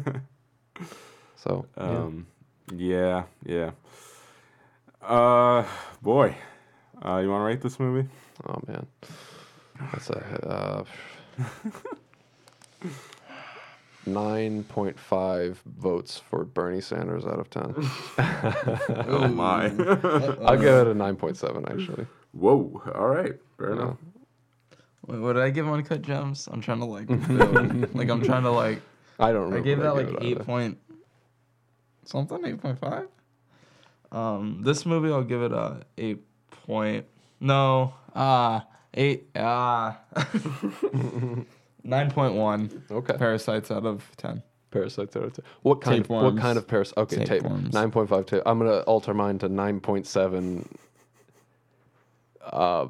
so yeah. Um, yeah, yeah. Uh, boy, uh, you want to rate this movie? oh man, that's a uh, nine point five votes for Bernie Sanders out of ten. Oh my! I'll give it a nine point seven actually. Whoa! All right, fair enough. Wait, what did I give Uncut Gems? I'm trying to like, build. like I'm trying to like, I don't. Remember I gave what that gave like it eight either. point something, eight point five. Um, this movie I'll give it a eight point No. Ah. eight. Ah. Nine point one. Okay. Parasites out of ten. Parasites out of ten. What kind of what kind of parasite? Okay, tape. Tapeworms. Nine point five tape. I'm gonna alter mine to nine point seven. Uh,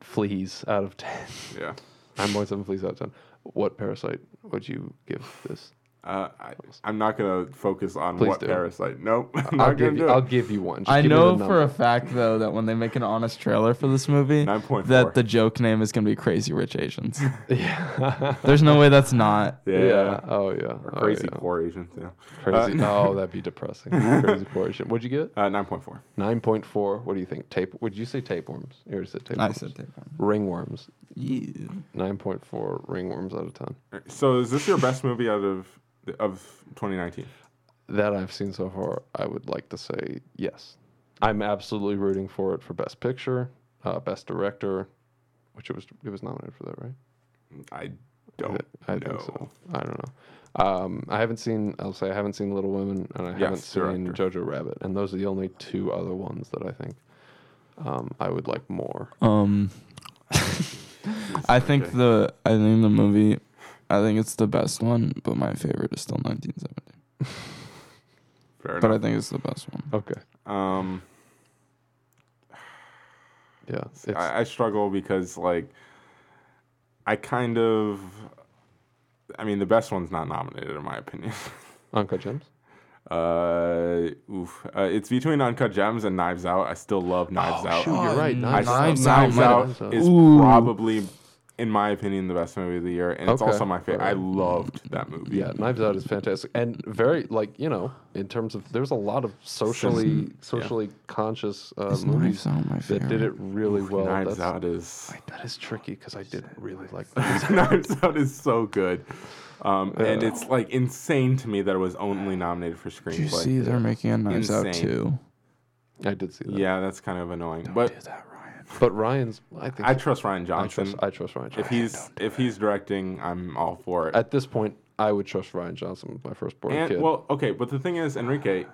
fleas out of ten. Yeah. Nine point seven fleas out of ten. What parasite would you give this? Uh, I, I'm not gonna focus on Please what do. parasite. Nope. I'm I'll not gonna give do you. it. I'll give you one. Just I give me know the for a fact though that when they make an honest trailer for this movie, 9.4. that the joke name is gonna be Crazy Rich Asians. yeah. There's no way that's not. yeah. yeah. Oh yeah. Or Oh, crazy yeah. poor Asians. Yeah. Crazy. Uh, oh, that'd be depressing. crazy portion. What'd you get? Uh, nine point four. Nine point four. What do you think? Tape? Would you say tapeworms? You already said tapeworms. I said tapeworm. ringworms. Yeah. Nine point four ringworms out of ten. So is this your best movie out of of 2019? That I've seen so far, I would like to say yes. I'm absolutely rooting for it for best picture, uh, best director, which it was it was nominated for that, right? I don't. I know. think so. I don't know. Um, I haven't seen. I'll say I haven't seen Little Women, and I haven't seen director. Jojo Rabbit, and those are the only two other ones that I think um, I would like more. Um, I think Okay. the I think the movie, I think it's the best one, but my favorite is still 1917. Fair But I think it's the best one. Okay. um, Yeah. It's, I, I struggle because like I kind of. I mean, the best one's not nominated in my opinion. Uncut Gems. Uh, oof. Uh, it's between Uncut Gems and Knives Out. I still love Knives Out. shoot, you're right. I Knives Out. Knives Out Knives Out is Ooh. probably, in my opinion, the best movie of the year, and it's Okay. also my favorite. I loved that movie. Yeah, Knives Out is fantastic and very like you know in terms of there's a lot of socially socially conscious uh, movies Knives Out my that did it favorite? really well. Knives That's- Out is That is tricky because I didn't really like that. Knives Out is so good. Um, and it's like insane to me that it was only nominated for screenplay. Did you see they're making a Knives Out Insane. too? I did see that. Yeah, that's kind of annoying. but that, Rian. But Rian's. I think I trust Rian I Johnson. trust. I trust Rian. Johnson. if he's if he's directing, I'm all for it. at this point, I would trust Rian Johnson with my firstborn And kid. well, okay, but the thing is, Enrique,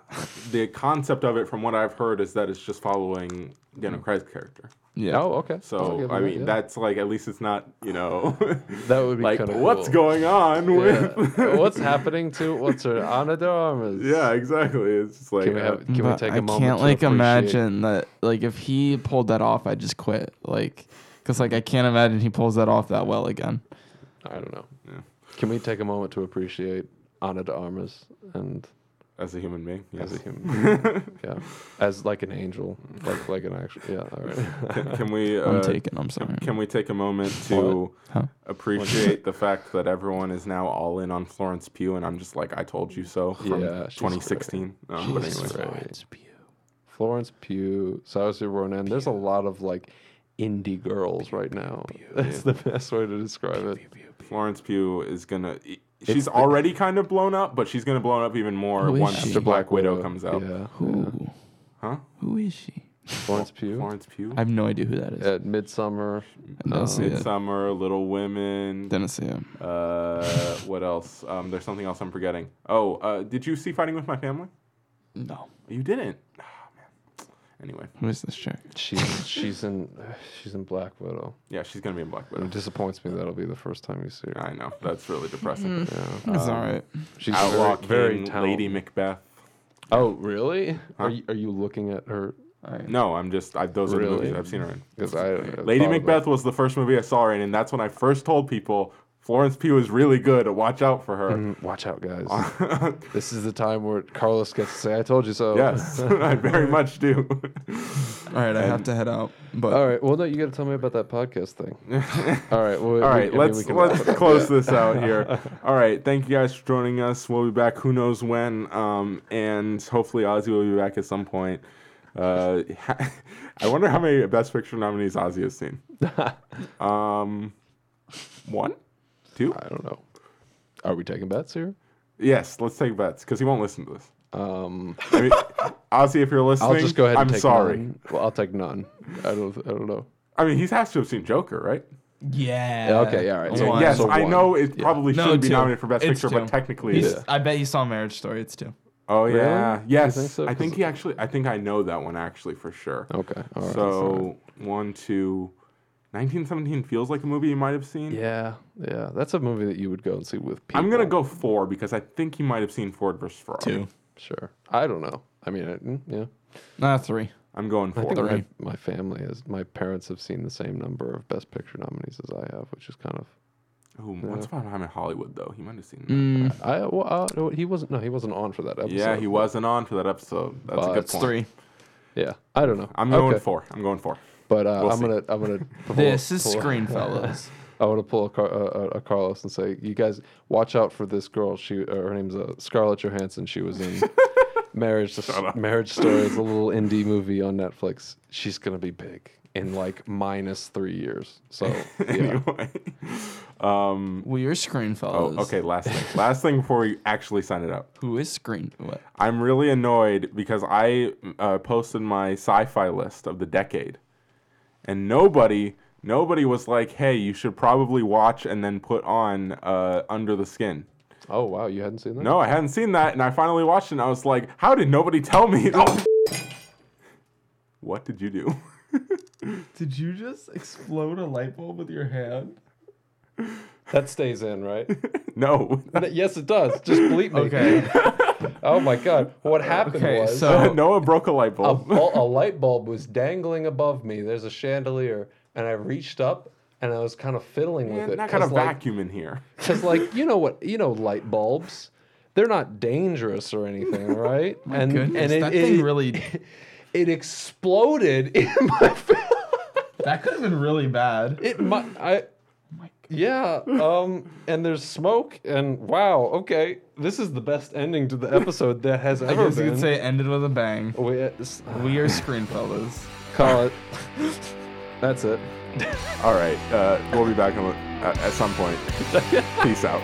the concept of it, from what I've heard, is that it's just following Daniel hmm. Craig's character. Yeah. oh, okay. So I mean, yeah. that's like at least it's not you know that would be like kind of what's cool. going on with what's happening to what's her Ana de Armas? yeah exactly. It's just like Can we have? Can we take I a moment? I can't to like appreciate- imagine that. Like if he pulled that off, I'd just quit. Like, cause like I can't imagine he pulls that off that well again. I don't know. Yeah. Can we take a moment to appreciate Ana de Armas and as a human being. Yes. as a human, being. yeah, as like an angel, like like an actual, yeah. All right. can, can we? Uh, I'm taken. I'm sorry. Can we take a moment to Huh? appreciate the fact that everyone is now all in on Florence Pugh, and I'm just like, I told you so from Yeah, she's 2016. Um, but She's anyway, great. Florence Pugh, Saoirse Ronan. There's a lot of like indie girls right now. That's the best way to describe it. Florence Pugh is gonna. She's already kind of blown up, but she's gonna blow up even more once she? the Black Widow comes out. Yeah. Who? Huh? Who is she? Florence Pugh Florence Pugh. I have no idea who that is. at Midsommar. Didn't see it. Midsommar, Little Women. Didn't see it. Uh, what else? Um, there's something else I'm forgetting. Oh, uh, did you see Fighting with My Family? No. You didn't. Man. Anyway, Who is this chick? She's she's in she's in Black Widow. yeah, she's gonna be in Black Widow. It disappoints me that'll be the first time you see her. I know that's really depressing. Yeah. That's Um, all right. She's Outlaw very, very King, talented. Lady Macbeth. Oh, really? Huh? Are you, are you looking at her? All right. No, I'm just. I, those are the movies I've seen her in. Because I Lady Macbeth about- was the first movie I saw her in, and that's when I first told people Florence Pugh is really good. Watch out for her. Mm, watch out, guys. this is the time where Carlos gets to say, "I told you so." yes, I very much do. All right. I have to head out. But All right. Well, no, you got to tell me about that podcast thing. All right. Well, All right, let's let's close this out here. All right, thank you guys for joining us. We'll be back who knows when, um, and hopefully Ozzy will be back at some point. Uh, I wonder how many Best Picture nominees Ozzy has seen. Um, one, two. I don't know. Are we taking bets here? Yes, let's take bets because he won't listen to this. Um, I mean, Ozzy, if you're listening, I'll just go ahead and I'm take sorry. none. Well, I'll take none. I don't. I don't know. I mean, he has to have seen Joker, right? yeah. Yeah, okay, yeah, all right. So yes, so I know it Yeah. probably No, should be nominated for Best It's Picture, but technically, He's, it's, I bet he saw Marriage Story. It's two. oh yeah, Really? You yes, think so? I think he actually, I think I know that one actually for sure. Okay. All right. so one, two. 1917 feels like a movie you might have seen. Yeah, yeah. That's a movie that you would go and see with people. I'm gonna go four because I think you might have seen Ford versus Ferrari. Two. Sure. I don't know. I mean, I, mm, yeah. Nah, three. I'm going I four. think my, Three. my family has, my parents have seen the same number of Best Picture nominees as I have, which is kind of. Ooh, Once Upon a Time in Hollywood, though, he might have seen that. Mm, I well, uh, no, he wasn't. No, he wasn't on for that episode. yeah, he wasn't on for that episode. That's a But good it's point. three. Yeah, I don't know. I'm going Okay. four. I'm going four. But uh, We'll I'm see. gonna I'm gonna. pull- This is pull- Screen Fellows. I want to pull a, Car- a, a, a Carlos and say, you guys watch out for this girl. She uh, her name's uh, Scarlett Johansson. She was in Marriage up. Marriage Story. It's a little indie movie on Netflix. She's gonna be big in like minus three years. So yeah. anyway. Um, We are Screen oh, okay. Last thing. Last thing before we actually sign it up. Who is Screen? What? I'm really annoyed because I uh, posted my sci-fi list of the decade, and nobody, nobody was like, "Hey, you should probably watch and then put on uh, Under the Skin." Oh wow, you hadn't seen that? No, I hadn't seen that, and I finally watched it. and I was like, "How did nobody tell me?" Oh. what did you do? Did you just explode a light bulb with your hand? That stays in, right? no. yes, it does. Just bleep me. Okay. Oh my god, what happened Okay, was so- Noah broke a light bulb. bul- a light bulb was dangling above me. There's a chandelier, and I reached up and I was kind of fiddling with it. not kind of like, vacuum in here. Because, like, you know what? You know, light bulbs. They're not dangerous or anything, right? My goodness, that thing really- it exploded in my face. That could have been really bad. It might. I. Yeah. Um. And there's smoke. And wow. Okay. This is the best ending to the episode that has ever I ever guess you could say ended with a bang. we, s- We are Screen Fellows. call it. That's it. All right, uh, we'll be back on, at, at some point. Peace out.